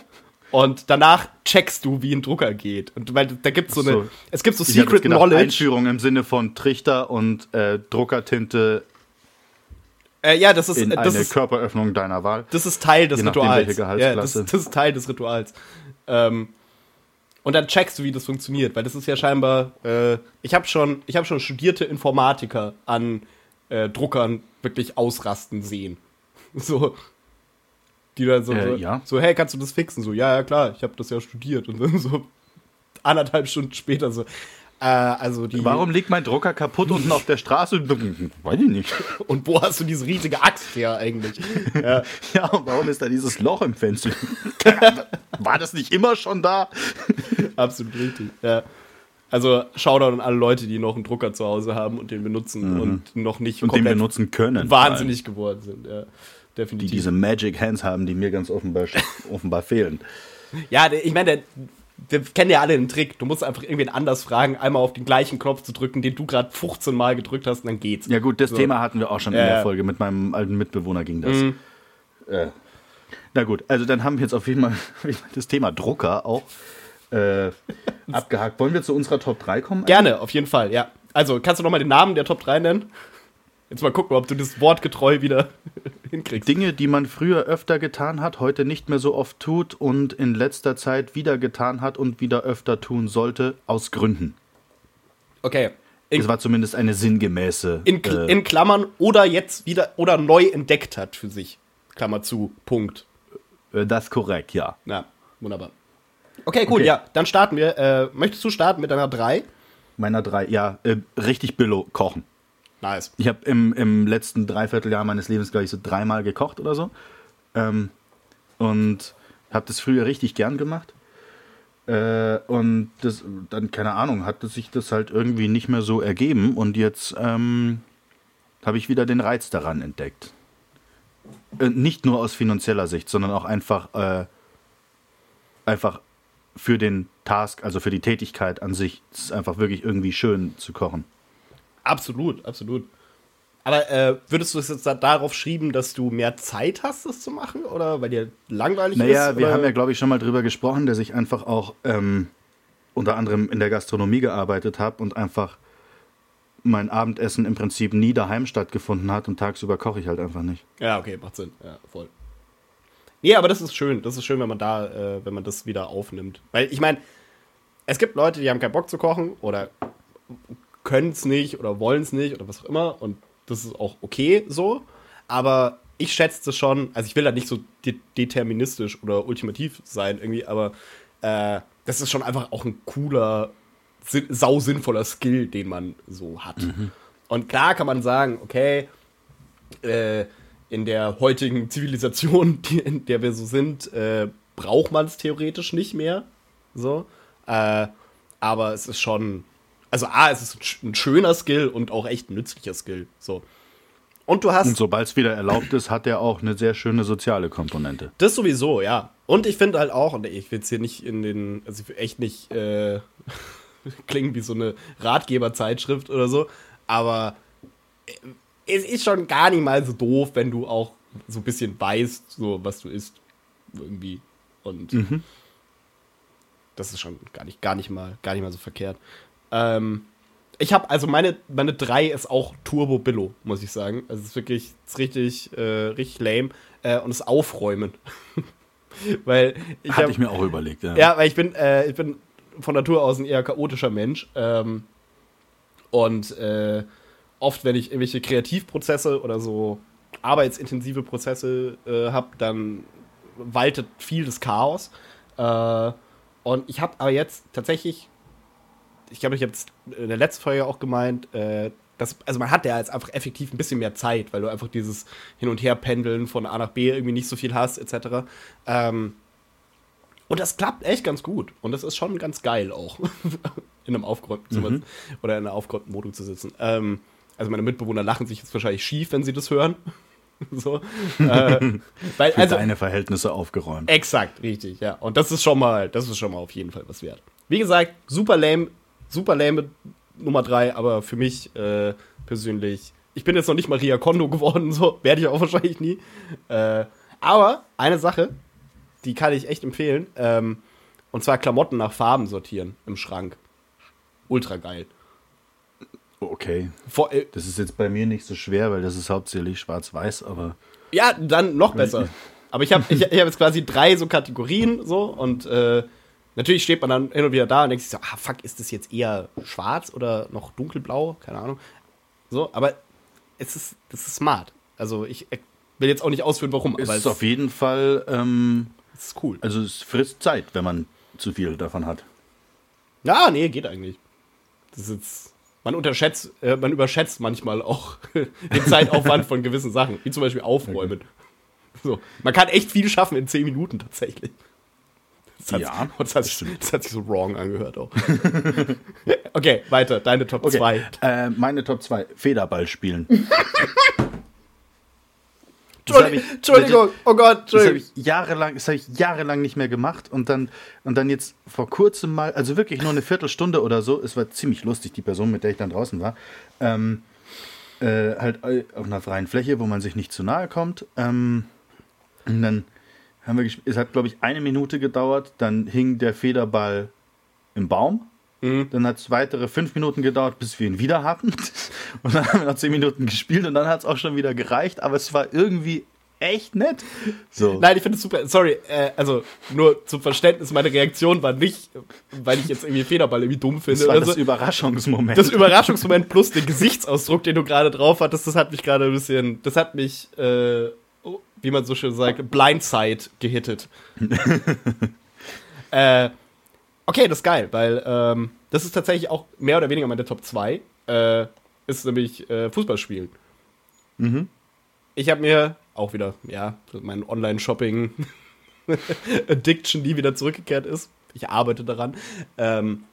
Und danach checkst du, wie ein Drucker geht. Und weil da gibt so Ach so. eine, es gibt so Ich Secret gedacht, Knowledge. Einführung im Sinne von Trichter und äh, Druckertinte Äh, ja, das ist, in das, eine ist, Körperöffnung deiner Wahl. das ist Teil des Rituals. Ja, das, das ist Teil des Rituals. Ähm, und dann checkst du, wie das funktioniert, weil das ist ja scheinbar. Äh, ich habe schon, ich habe schon studierte Informatiker an äh, Druckern wirklich ausrasten sehen. [LAUGHS] So. Die dann so, Äh, so, ja. so, hey, kannst du das fixen? So, ja, ja, klar, ich habe das ja studiert. Und dann so anderthalb Stunden später so, äh, also die. Warum liegt mein Drucker kaputt unten auf der Straße? [LAUGHS] Weiß ich nicht. Und wo hast du diese riesige Axt her eigentlich? ja. [LAUGHS] Ja, und warum ist da dieses Loch im Fenster? [LAUGHS] War das nicht immer schon da? Absolut richtig, ja. Also Shoutout an alle Leute, die noch einen Drucker zu Hause haben und den benutzen und noch nicht Mhm. Und den benutzen können. wahnsinnig geworden sind. Ja, Die definitiv. diese Magic Hands haben, die mir ganz offenbar, offenbar fehlen. ja, ich meine, der- wir kennen ja alle den Trick. Du musst einfach irgendwen anders fragen, einmal auf den gleichen Knopf zu drücken, den du gerade 15 Mal gedrückt hast und dann geht's. Ja gut, das So. Thema hatten wir auch schon Ja, in der. Folge. Mit meinem alten Mitbewohner ging das. Mhm. Äh. Na gut, also dann haben wir jetzt auf jeden Fall [LAUGHS] das Thema Drucker auch äh, [LAUGHS] abgehakt. Wollen wir zu unserer Top 3 kommen? Gerne, auf jeden Fall, ja. Also, kannst du noch mal den Namen der Top 3 nennen? Jetzt mal gucken, ob du das wortgetreu wieder [LAUGHS] hinkriegst. Dinge, die man früher öfter getan hat, heute nicht mehr so oft tut und in letzter Zeit wieder getan hat und wieder öfter tun sollte, aus Gründen. Okay. In, Es war zumindest eine sinngemäße. in, äh, in Klammern oder jetzt wieder oder neu entdeckt hat für sich. Klammer zu, Punkt. äh, das ist korrekt, ja. Ja, wunderbar. Okay, cool, Okay. ja, dann starten wir. Äh, möchtest du starten mit deiner 3? Meiner drei, ja, äh, richtig Billo kochen. Nice. Ich habe im, im letzten Dreivierteljahr meines Lebens, glaube ich, so dreimal gekocht oder so. Ähm, und habe das früher richtig gern gemacht. Äh, und das, dann, keine Ahnung, hat sich das halt irgendwie nicht mehr so ergeben. Und jetzt ähm, habe ich wieder den Reiz daran entdeckt. Äh, nicht nur aus finanzieller Sicht, sondern auch einfach, äh, einfach für den Task, also für die Tätigkeit an sich. Es ist einfach wirklich irgendwie schön zu kochen. Absolut, absolut. Aber äh, würdest du es jetzt da darauf schreiben, dass du mehr Zeit hast, das zu machen? Oder weil dir langweilig Naja, ist? wir oder? haben ja, glaube ich, schon mal drüber gesprochen, dass ich einfach auch ähm, unter anderem in der Gastronomie gearbeitet habe und einfach mein Abendessen im Prinzip nie daheim stattgefunden hat und tagsüber koche ich halt einfach nicht. Ja, okay, macht Sinn. Ja, voll. Nee, aber das ist schön. Das ist schön, wenn man da, äh, wenn man das wieder aufnimmt. Weil ich meine, es gibt Leute, die haben keinen Bock zu kochen oder können es nicht oder wollen es nicht oder was auch immer. Und das ist auch okay so. Aber ich schätze das schon, also ich will da nicht so de deterministisch oder ultimativ sein irgendwie, aber äh, das ist schon einfach auch ein cooler, sin sau sinnvoller Skill, den man so hat. Und klar kann man sagen, okay, äh, in der heutigen Zivilisation, die, in der wir so sind, äh, braucht man es theoretisch nicht mehr. So. Äh, aber es ist schon. Also, A, es ist ein sch- ein schöner Skill und auch echt ein nützlicher Skill. So. Und du hast. Und sobald es wieder erlaubt ist, hat er auch eine sehr schöne soziale Komponente. Das sowieso, ja. Und ich finde halt auch, und ich will jetzt hier nicht in den, also echt nicht äh, [LAUGHS] klingen wie so eine Ratgeberzeitschrift oder so. Aber äh, es ist schon gar nicht mal so doof, wenn du auch so ein bisschen weißt, so was du isst. Irgendwie. Und Mhm. das ist schon gar nicht, gar nicht mal, gar nicht mal so verkehrt. Ähm, ich habe, also meine, meine 3 ist auch Turbo Billo, muss ich sagen. Also es ist wirklich, es ist richtig, äh, richtig lame. Äh, und das Aufräumen. [LAUGHS] weil ich Hatte hab, ich mir auch überlegt, ja. ja, weil ich bin, äh, ich bin von Natur aus ein eher chaotischer Mensch. Ähm, und äh, oft, wenn ich irgendwelche Kreativprozesse oder so arbeitsintensive Prozesse äh, habe, dann waltet viel das Chaos. Äh, und ich habe aber jetzt tatsächlich, ich glaube, ich habe es in der letzten Folge auch gemeint, äh, dass, also man hat ja jetzt einfach effektiv ein bisschen mehr Zeit, weil du einfach dieses Hin- und Her-Pendeln von A nach B irgendwie nicht so viel hast, etc. Ähm, und das klappt echt ganz gut. Und das ist schon ganz geil auch, [LAUGHS] in einem aufgeräumten Mhm. oder in einer aufgeräumten Wohnung zu sitzen. Ähm, also meine Mitbewohner lachen sich jetzt wahrscheinlich schief, wenn sie das hören. [LAUGHS] so. äh, [LAUGHS] weil, Für also, deine Verhältnisse aufgeräumt. Exakt, richtig, ja. Und das ist schon mal, das ist schon mal auf jeden Fall was wert. Wie gesagt, super lame, super lame Nummer drei, aber für mich äh, persönlich, ich bin jetzt noch nicht Maria Kondo [LAUGHS] geworden, so werde ich auch wahrscheinlich nie. Äh, aber eine Sache, die kann ich echt empfehlen, ähm, und zwar Klamotten nach Farben sortieren im Schrank. Ultra geil. Okay. Vor, äh, Das ist jetzt bei mir nicht so schwer, weil das ist hauptsächlich schwarz-weiß, aber Ja, dann noch besser. Aber ich habe ich, ich hab jetzt quasi drei so Kategorien so und äh, natürlich steht man dann hin und wieder da und denkt sich so, ah fuck, ist das jetzt eher schwarz oder noch dunkelblau? Keine Ahnung. So, aber es ist, das ist smart. Also ich will jetzt auch nicht ausführen, warum, es aber ist auf jeden Fall, ähm, es ist cool. also es frisst Zeit, wenn man zu viel davon hat. Ja, nee, geht eigentlich. Das ist jetzt, man unterschätzt, äh, man überschätzt manchmal auch [LAUGHS] den Zeitaufwand von gewissen Sachen, wie zum Beispiel Aufräumen. So, man kann echt viel schaffen in 10 Minuten tatsächlich. Das hat, Ja, das hat, sich, [LAUGHS] das hat sich so wrong angehört auch. [LAUGHS] okay, weiter, deine Top 2. Äh, meine Top 2, Federball spielen. [LAUGHS] Hab Entschuldigung, ich- Entschuldigung, oh Gott, Das habe Entschuldigung. ich jahrelang, das habe ich jahrelang nicht mehr gemacht und dann und dann jetzt vor kurzem mal, also wirklich nur eine Viertelstunde oder so. Es war ziemlich lustig, die Person, mit der ich dann draußen war, ähm, äh, halt auf einer freien Fläche, wo man sich nicht zu nahe kommt. Ähm, und dann haben wir, es hat glaube ich eine Minute gedauert. Dann hing der Federball im Baum. Dann hat es weitere fünf Minuten gedauert, bis wir ihn wieder hatten. [LAUGHS] Und dann haben wir noch zehn Minuten gespielt und dann hat es auch schon wieder gereicht. Aber es war irgendwie echt nett. So. Nein, ich finde es super. Sorry, äh, also nur zum Verständnis, meine Reaktion war nicht, weil ich jetzt irgendwie Federball irgendwie dumm finde das war das so. Überraschungsmoment. Das Überraschungsmoment plus den Gesichtsausdruck, den du gerade drauf hattest, das hat mich gerade ein bisschen, das hat mich, äh, wie man so schön sagt, Blindside gehittet. [LAUGHS] äh, okay, das ist geil, weil ähm, das ist tatsächlich auch mehr oder weniger meine Top 2. Äh, ist nämlich äh, Fußballspielen. Ich habe mir auch wieder, ja, mein Online-Shopping [LAUGHS] Addiction, die wieder zurückgekehrt ist. Ich arbeite daran. Ähm,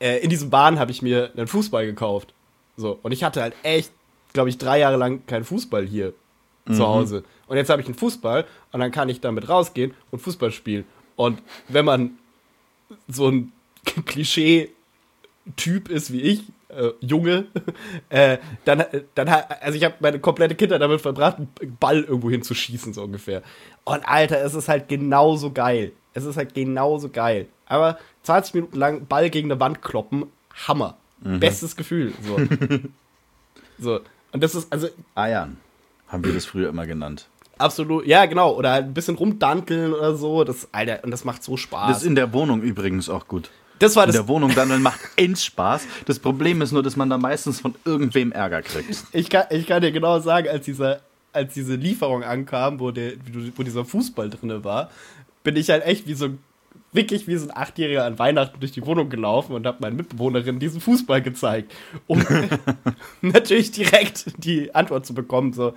äh, in diesem Bahn habe ich mir einen Fußball gekauft. So, und ich hatte halt echt, glaube ich, drei Jahre lang keinen Fußball hier zu Hause. Und jetzt habe ich einen Fußball und dann kann ich damit rausgehen und Fußball spielen. Und wenn man so ein [LAUGHS] Klischee-Typ ist wie ich, äh, Junge, [LAUGHS] äh, dann, äh, dann, also ich habe meine komplette Kindheit damit verbracht, einen Ball irgendwo hinzuschießen, so ungefähr. Und Alter, es ist halt genauso geil. Es ist halt genauso geil. Aber 20 Minuten lang Ball gegen eine Wand kloppen, Hammer. Bestes Gefühl. So. [LAUGHS] so. Und das ist, also Eiern, haben wir das früher immer genannt. absolut, ja, genau. Oder halt ein bisschen rumdanteln oder so. Das, Alter, und das macht so Spaß. Das ist in der Wohnung übrigens auch gut. das war In das, der Wohnung dann macht [LAUGHS] ends Spaß. Das Problem ist nur, dass man da meistens von irgendwem Ärger kriegt. Ich kann, ich kann dir genau sagen, als, dieser, als diese Lieferung ankam, wo, der, wo dieser Fußball drin war, bin ich halt echt wie so wirklich wie so ein Achtjähriger an Weihnachten durch die Wohnung gelaufen und habe meinen Mitbewohnerinnen diesen Fußball gezeigt, um [LAUGHS] [LAUGHS] natürlich direkt die Antwort zu bekommen, so,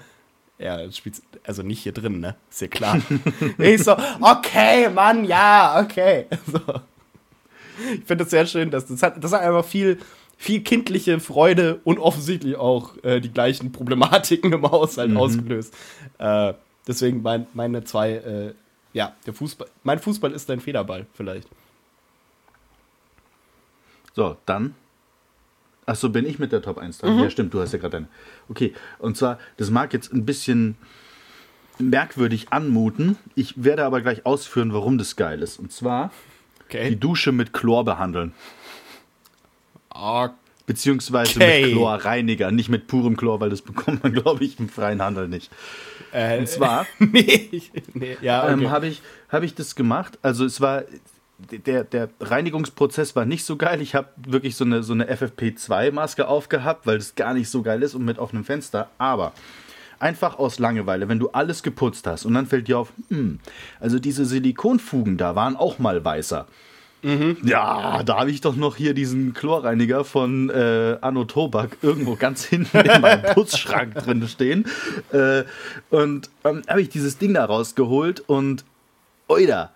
ja, das spielt also nicht hier drin, ne? Ist ja klar. [LAUGHS] ich so, okay, Mann, ja, okay. [LAUGHS] So. Ich finde es sehr schön, dass das hat, das hat einfach viel, viel kindliche Freude und offensichtlich auch äh, die gleichen Problematiken im Haushalt ausgelöst. Äh, deswegen mein, meine zwei, äh, ja, der Fußball, mein Fußball ist dein Federball vielleicht. So, dann. Achso, bin ich mit der Top 1 dran? Ja, stimmt, du hast ja gerade eine. Okay, und zwar, das mag jetzt ein bisschen merkwürdig anmuten. Ich werde aber gleich ausführen, warum das geil ist. Und zwar die Okay. Dusche mit Chlor behandeln. Okay. Beziehungsweise mit Chlorreiniger, nicht mit purem Chlor, weil das bekommt man, [LAUGHS] glaube ich, im freien Handel nicht. Äh, Und zwar [LAUGHS] nee, nee, ja, okay. ähm, habe ich, hab ich das gemacht. Also es war, der, der Reinigungsprozess war nicht so geil. Ich habe wirklich so eine, so eine FFP2-Maske aufgehabt, weil das gar nicht so geil ist und mit offenem Fenster. Aber einfach aus Langeweile, wenn du alles geputzt hast und dann fällt dir auf, hm, also diese Silikonfugen da waren auch mal weißer. Ja, da habe ich doch noch hier diesen Chlorreiniger von äh, Anno Tobak irgendwo ganz [LAUGHS] hinten in meinem [LAUGHS] Putzschrank drin stehen. Äh, und ähm, habe ich dieses Ding da rausgeholt und oida,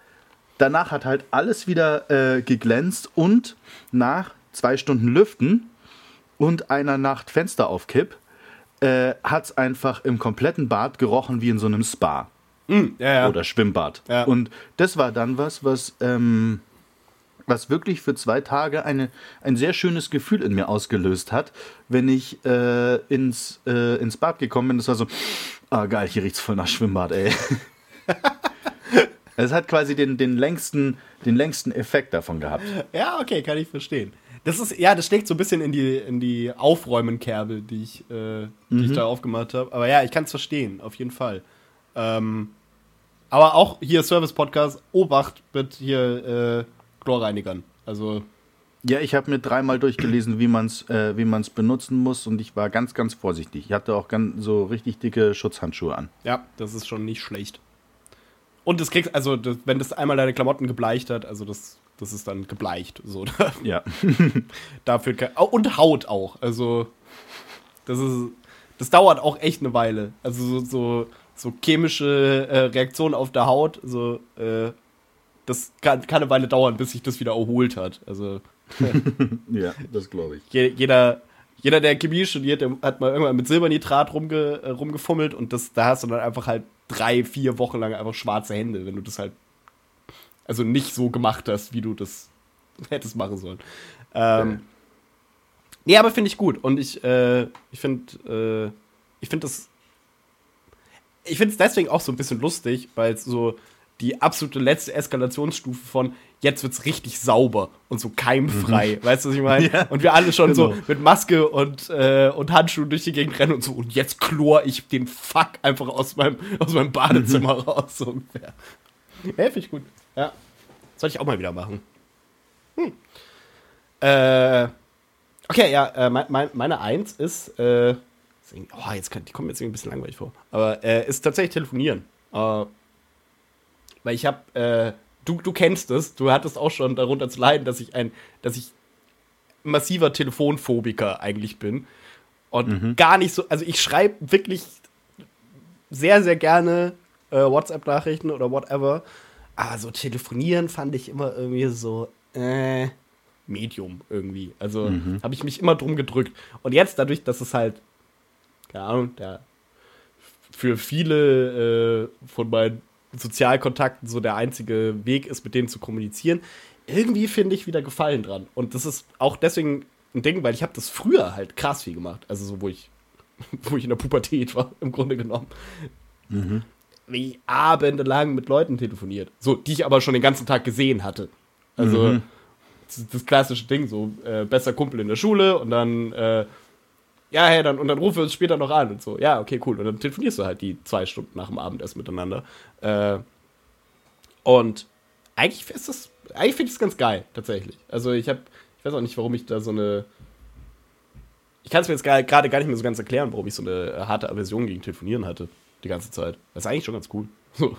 danach hat halt alles wieder äh, geglänzt und nach zwei Stunden Lüften und einer Nacht Fenster auf Kipp äh, hat es einfach im kompletten Bad gerochen wie in so einem Spa Hm, ja, ja. oder Schwimmbad. Ja. Und das war dann was, was, ähm, was wirklich für zwei Tage eine, ein sehr schönes Gefühl in mir ausgelöst hat, wenn ich äh, ins, äh, ins Bad gekommen bin. Das war so, ah geil, hier riecht's voll nach Schwimmbad, ey. [LAUGHS] Es hat quasi den, den, längsten, den längsten Effekt davon gehabt. Ja, okay, kann ich verstehen. Das ist, ja, das schlägt so ein bisschen in die, in die Aufräumen-Kerbe, die ich, äh, die Mhm. ich da aufgemacht habe. Aber ja, ich kann es verstehen, auf jeden Fall. Ähm, aber auch hier Service-Podcast, Obacht mit hier äh, Chlorreinigern. Also, Ja, ich habe mir dreimal durchgelesen, wie man es äh, wie man's benutzen muss und ich war ganz, ganz vorsichtig. Ich hatte auch ganz, so richtig dicke Schutzhandschuhe an. ja, das ist schon nicht schlecht. Und das kriegst, also, das, wenn das einmal deine Klamotten gebleicht hat, also das, das ist dann gebleicht. So, Ja. [LAUGHS] dafür oh, und Haut auch. Also das ist das dauert auch echt eine Weile. Also so, so, so chemische äh, Reaktionen auf der Haut, so äh, das kann, kann eine Weile dauern, bis sich das wieder erholt hat. Also [LAUGHS] ja, das glaube ich. je, jeder jeder, der Chemie studiert, der hat mal irgendwann mit Silbernitrat rumge, äh, rumgefummelt und das, da hast du dann einfach halt drei, vier Wochen lang einfach schwarze Hände, wenn du das halt also nicht so gemacht hast, wie du das [LAUGHS] hättest machen sollen. Ähm, nee, aber finde ich gut und ich, äh, ich finde, äh, ich finde das, ich finde es deswegen auch so ein bisschen lustig, weil es so die absolute letzte Eskalationsstufe von jetzt wird's richtig sauber und so keimfrei, weißt du, was ich meine? Ja, und wir alle schon so genau. mit Maske und, äh, und Handschuhen durch die Gegend rennen und so und jetzt chlor ich den Fuck einfach aus meinem, aus meinem Badezimmer raus, so ungefähr. Ja, ich gut. Ja. Soll ich auch mal wieder machen. Hm. Äh, okay, ja, äh, mein, mein, meine Eins ist, äh, oh, jetzt kann, die kommt mir jetzt irgendwie ein bisschen langweilig vor, aber äh, ist tatsächlich telefonieren. Äh, weil ich habe, äh, du, du kennst es, du hattest auch schon darunter zu leiden, dass ich ein, dass ich massiver Telefonphobiker eigentlich bin. Und gar nicht so, also ich schreibe wirklich sehr, sehr gerne äh, WhatsApp-Nachrichten oder whatever. Aber so telefonieren fand ich immer irgendwie so, äh, Medium irgendwie. Also habe ich mich immer drum gedrückt. Und jetzt dadurch, dass es halt, keine Ahnung, der für viele äh, von meinen Sozialkontakten so der einzige Weg ist, mit denen zu kommunizieren, irgendwie finde ich wieder Gefallen dran. Und das ist auch deswegen ein Ding, weil ich habe das früher halt krass viel gemacht. Also so, wo ich, [LAUGHS] wo ich in der Pubertät war, im Grunde genommen. Wie abendelang mit Leuten telefoniert. So, die ich aber schon den ganzen Tag gesehen hatte. Also, das, das klassische Ding, so, äh, bester Kumpel in der Schule und dann, äh, ja, hey, dann, und dann rufe uns später noch an und so. Ja, okay, cool. Und dann telefonierst du halt die zwei Stunden nach dem Abendessen miteinander. Äh, und eigentlich ist das, eigentlich finde ich es ganz geil, tatsächlich. Also ich habe, ich weiß auch nicht, warum ich da so eine, ich kann es mir jetzt gerade gar nicht mehr so ganz erklären, warum ich so eine harte Aversion gegen Telefonieren hatte, die ganze Zeit. Das ist eigentlich schon ganz cool. So.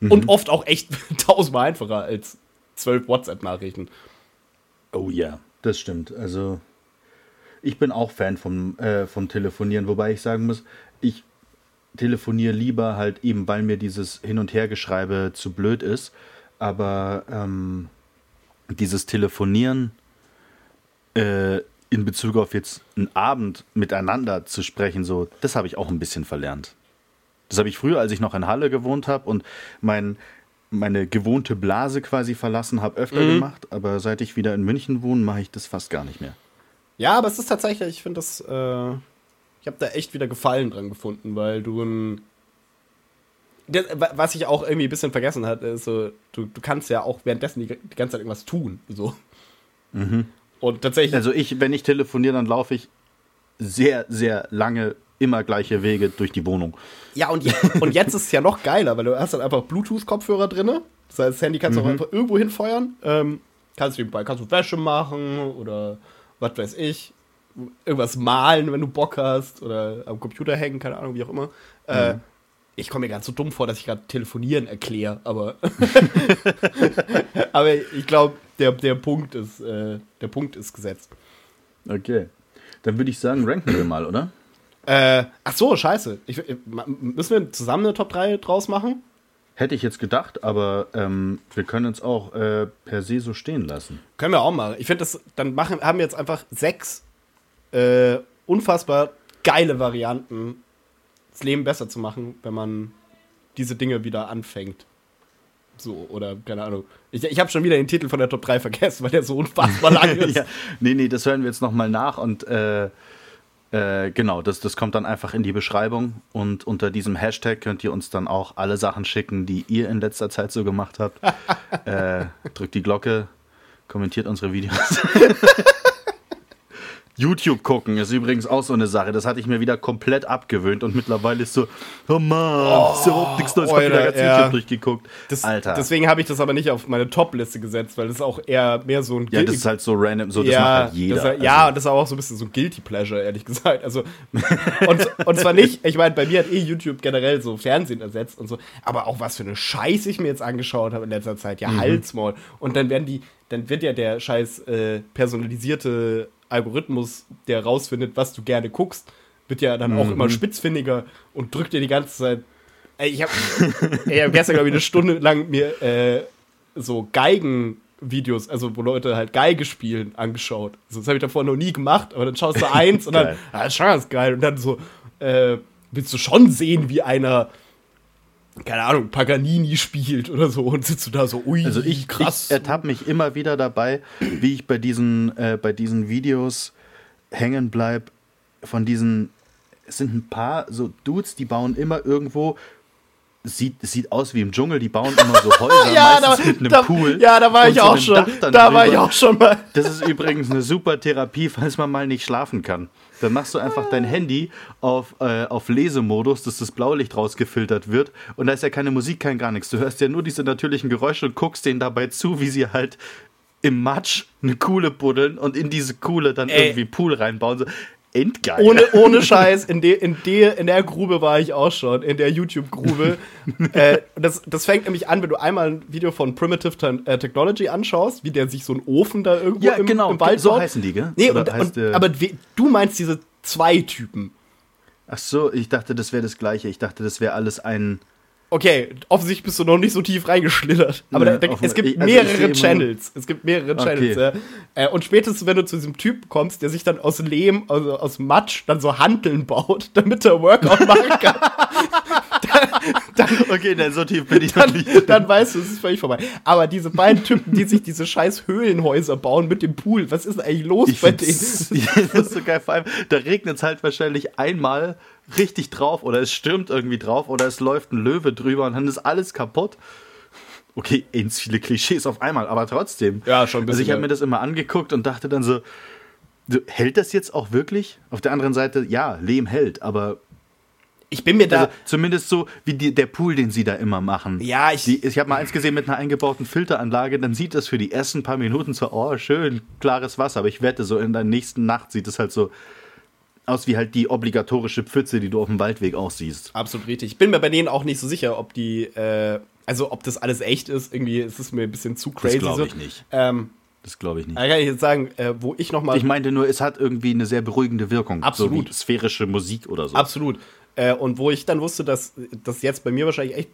Und oft auch echt [LAUGHS] tausendmal einfacher als zwölf WhatsApp-Nachrichten. Oh ja, das stimmt. Also ich bin auch Fan vom, äh, vom Telefonieren, wobei ich sagen muss, ich telefoniere lieber halt eben, weil mir dieses Hin- und Hergeschreibe zu blöd ist. Aber ähm, dieses Telefonieren äh, in Bezug auf jetzt einen Abend miteinander zu sprechen, so, das habe ich auch ein bisschen verlernt. Das habe ich früher, als ich noch in Halle gewohnt habe und mein meine gewohnte Blase quasi verlassen habe, öfter Mhm. gemacht. Aber seit ich wieder in München wohne, mache ich das fast gar nicht mehr. Ja, aber es ist tatsächlich, ich finde das, äh, ich habe da echt wieder Gefallen dran gefunden, weil du ein. Das, wa- was ich auch irgendwie ein bisschen vergessen hatte, ist so, du, du kannst ja auch währenddessen die, die ganze Zeit irgendwas tun. So. Und tatsächlich. Also ich, wenn ich telefoniere, dann laufe ich sehr, sehr lange immer gleiche Wege durch die Wohnung. Ja, und, und jetzt ist es ja noch geiler, weil du hast dann einfach Bluetooth-Kopfhörer drin. Das heißt, das Handy kannst du auch einfach irgendwo hinfeuern. Ähm, kannst, du, kannst du Wäsche machen oder was weiß ich. Irgendwas malen, wenn du Bock hast. Oder am Computer hängen, keine Ahnung, wie auch immer. Äh, ich komme mir ganz so dumm vor, dass ich gerade telefonieren erkläre, aber. [LAUGHS] aber ich glaube, der, der, Punkt ist, äh, der Punkt ist gesetzt. Okay. Dann würde ich sagen, ranken wir mal, oder? Äh, ach so, scheiße. Ich, ich, müssen wir zusammen eine Top 3 draus machen? Hätte ich jetzt gedacht, aber ähm, wir können uns auch äh, per se so stehen lassen. Können wir auch machen. Ich finde, das dann machen, haben wir jetzt einfach sechs äh, unfassbar geile Varianten, das Leben besser zu machen, wenn man diese Dinge wieder anfängt. So, oder keine Ahnung. Ich, ich habe schon wieder den Titel von der Top 3 vergessen, weil der so unfassbar lang [LAUGHS] ist. ja, nee, nee, das hören wir jetzt nochmal nach und äh, äh, genau, das, das kommt dann einfach in die Beschreibung und unter diesem Hashtag könnt ihr uns dann auch alle Sachen schicken, die ihr in letzter Zeit so gemacht habt. [LAUGHS] äh, drückt die Glocke, kommentiert unsere Videos. [LAUGHS] YouTube gucken ist übrigens auch so eine Sache. Das hatte ich mir wieder komplett abgewöhnt und mittlerweile ist so, oh Mann, ist überhaupt nichts Neues. Ich hab wieder ganz ja. YouTube durchgeguckt. Das, Alter. Deswegen habe ich das aber nicht auf meine Top-Liste gesetzt, weil das ist auch eher mehr so ein ja, das ist halt so random, so das macht halt jeder. Das, Also- ja, und das ist auch so ein bisschen so ein Guilty Pleasure, ehrlich gesagt. Also, und, und zwar nicht, ich meine, bei mir hat eh YouTube generell so Fernsehen ersetzt und so, aber auch was für eine Scheiße ich mir jetzt angeschaut habe in letzter Zeit. Mhm. Ja, Halsmaul. Und dann werden die, dann wird ja der scheiß äh, personalisierte Algorithmus, der rausfindet, was du gerne guckst, wird ja dann Mhm. auch immer spitzfindiger und drückt dir die ganze Zeit. Ey, ich habe [LAUGHS] hab gestern, glaube ich, eine Stunde lang mir äh, so Geigen-Videos, also wo Leute halt Geige spielen, angeschaut. Also, das habe ich davor noch nie gemacht, aber dann schaust du [LAUGHS] eins und dann, ah, das ist schon ganz geil. Und dann so, äh, willst du schon sehen, wie einer, keine Ahnung, Paganini spielt oder so und sitzt du da so, ui, Also ich, ich ertappe mich immer wieder dabei, wie ich bei diesen, äh, bei diesen Videos hängen bleib von diesen, es sind ein paar so Dudes, die bauen immer irgendwo, sieht, sieht aus wie im Dschungel, die bauen immer so Häuser, [LAUGHS] ja, da, mit einem da, Pool. ja, da war ich so auch schon. Da war ich drüber. auch schon mal. [LAUGHS] Das ist übrigens eine super Therapie, falls man mal nicht schlafen kann. Dann machst du einfach dein Handy auf, äh, auf Lesemodus, dass das Blaulicht rausgefiltert wird. Und da ist ja keine Musik, kein gar nichts. Du hörst ja nur diese natürlichen Geräusche und guckst denen dabei zu, wie sie halt im Matsch eine Kuhle buddeln und in diese Kuhle dann Ey. irgendwie Pool reinbauen. Endgeil. Ohne, [LAUGHS] ohne Scheiß, in, de, in, de, in der Grube war ich auch schon, in der YouTube-Grube. [LAUGHS] äh, das, das fängt nämlich an, wenn du einmal ein Video von Primitive äh, Technology anschaust, wie der sich so einen Ofen da irgendwo ja, im, genau. im Wald so baut. heißen die, gell? Nee, und, heißt und, der- aber du meinst diese zwei Typen. Ach so, ich dachte, das wäre das Gleiche. Ich dachte, das wäre alles ein. Okay, offensichtlich bist du noch nicht so tief reingeschlittert. Aber Ja, da, da, es gibt also mehrere immer- Channels. Es gibt mehrere Channels, ja. Okay. Äh, und spätestens, wenn du zu diesem Typ kommst, der sich dann aus Lehm, also aus Matsch, dann so Hanteln baut, [LAUGHS] damit er Workout machen kann, [LAUGHS] Okay, nein, so tief bin ich noch dann, nicht. dann weißt du, es ist völlig vorbei. Aber diese beiden Typen, die sich diese scheiß Höhlenhäuser bauen mit dem Pool, was ist denn eigentlich los Ich bei denen? [LAUGHS] das ist so geil. Vor allem, da regnet es halt wahrscheinlich einmal richtig drauf oder es stürmt irgendwie drauf oder es läuft ein Löwe drüber und dann ist alles kaputt. Okay, ins viele Klischees auf einmal, aber trotzdem. Ja, schon ein Also ich bisschen, habe mir das immer angeguckt und dachte dann so, so, hält das jetzt auch wirklich? Auf der anderen Seite, ja, Lehm hält, aber Ich bin mir da. also zumindest so wie die, der Pool, den sie da immer machen. Ja, ich- Die, ich habe mal eins gesehen mit einer eingebauten Filteranlage, dann sieht das für die ersten paar Minuten so, oh, schön, klares Wasser. Aber ich wette, so in der nächsten Nacht sieht es halt so aus wie halt die obligatorische Pfütze, die du auf dem Waldweg auch siehst. Absolut richtig. Ich bin mir bei denen auch nicht so sicher, ob die, äh, also ob das alles echt ist. Irgendwie ist es mir ein bisschen zu crazy. glaub so. ich nicht. Ähm, Das glaube ich nicht. da kann ich jetzt sagen, äh, wo ich noch mal Ich meinte nur, es hat irgendwie eine sehr beruhigende Wirkung. Absolut. So sphärische Musik oder so. Absolut. Äh, und wo ich dann wusste, dass das jetzt bei mir wahrscheinlich echt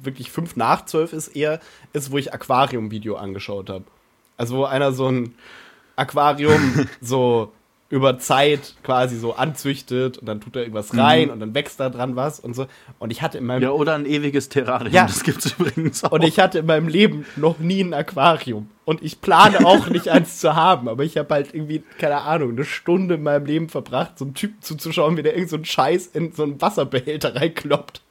wirklich fünf nach zwölf ist, eher, ist, wo ich Aquarium-Video angeschaut habe. Also wo einer so ein Aquarium [LAUGHS] so über Zeit quasi so anzüchtet und dann tut er irgendwas rein und dann wächst da dran was und so. Und ich hatte in meinem Ja, oder ein ewiges Terrarium. Ja. Das gibt's übrigens auch. und ich hatte in meinem Leben noch nie ein Aquarium. Und ich plane auch nicht eins zu haben. Aber ich habe halt irgendwie, keine Ahnung, eine Stunde in meinem Leben verbracht, so einen Typen zuzuschauen, wie der irgend so einen Scheiß in so einen Wasserbehälter reinkloppt.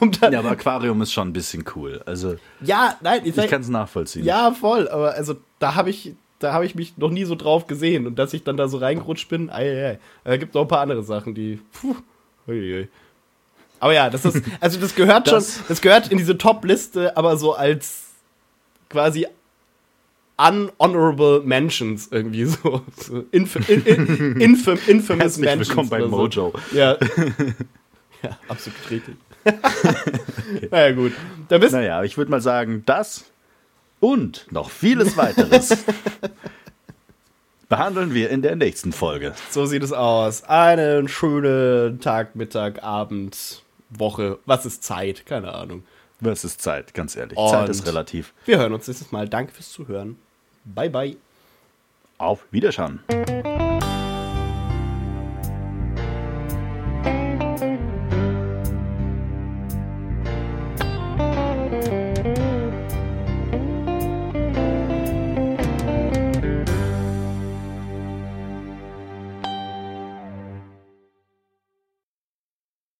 Um dann, ja, aber Aquarium ist schon ein bisschen cool. Also, ja, nein, ich ich kann es nachvollziehen. ja, voll. Aber also, da habe ich, da habe ich mich noch nie so drauf gesehen. Und dass ich dann da so reingerutscht bin, ei, ei, ei. Da gibt noch ein paar andere Sachen, die, puh, ui. Aber ja, das ist, also das gehört Das- schon, das gehört in diese Top-Liste, aber so als quasi unhonorable Mentions irgendwie so. so inf in, in, infam, infamous Herzlich Mentions. willkommen bei so. Mojo. Ja. [LAUGHS] ja, absolut richtig. [LAUGHS] naja, gut. Dann bist Naja, ich würde mal sagen, das und noch vieles weiteres [LAUGHS] behandeln wir in der nächsten Folge. So sieht es aus. Einen schönen Tag, Mittag, Abend, Woche. Was ist Zeit? Keine Ahnung. Was ist Zeit, ganz ehrlich. Und- Zeit ist relativ. Wir hören uns nächstes Mal. Danke fürs Zuhören. Bye, bye. Auf Wiederschauen.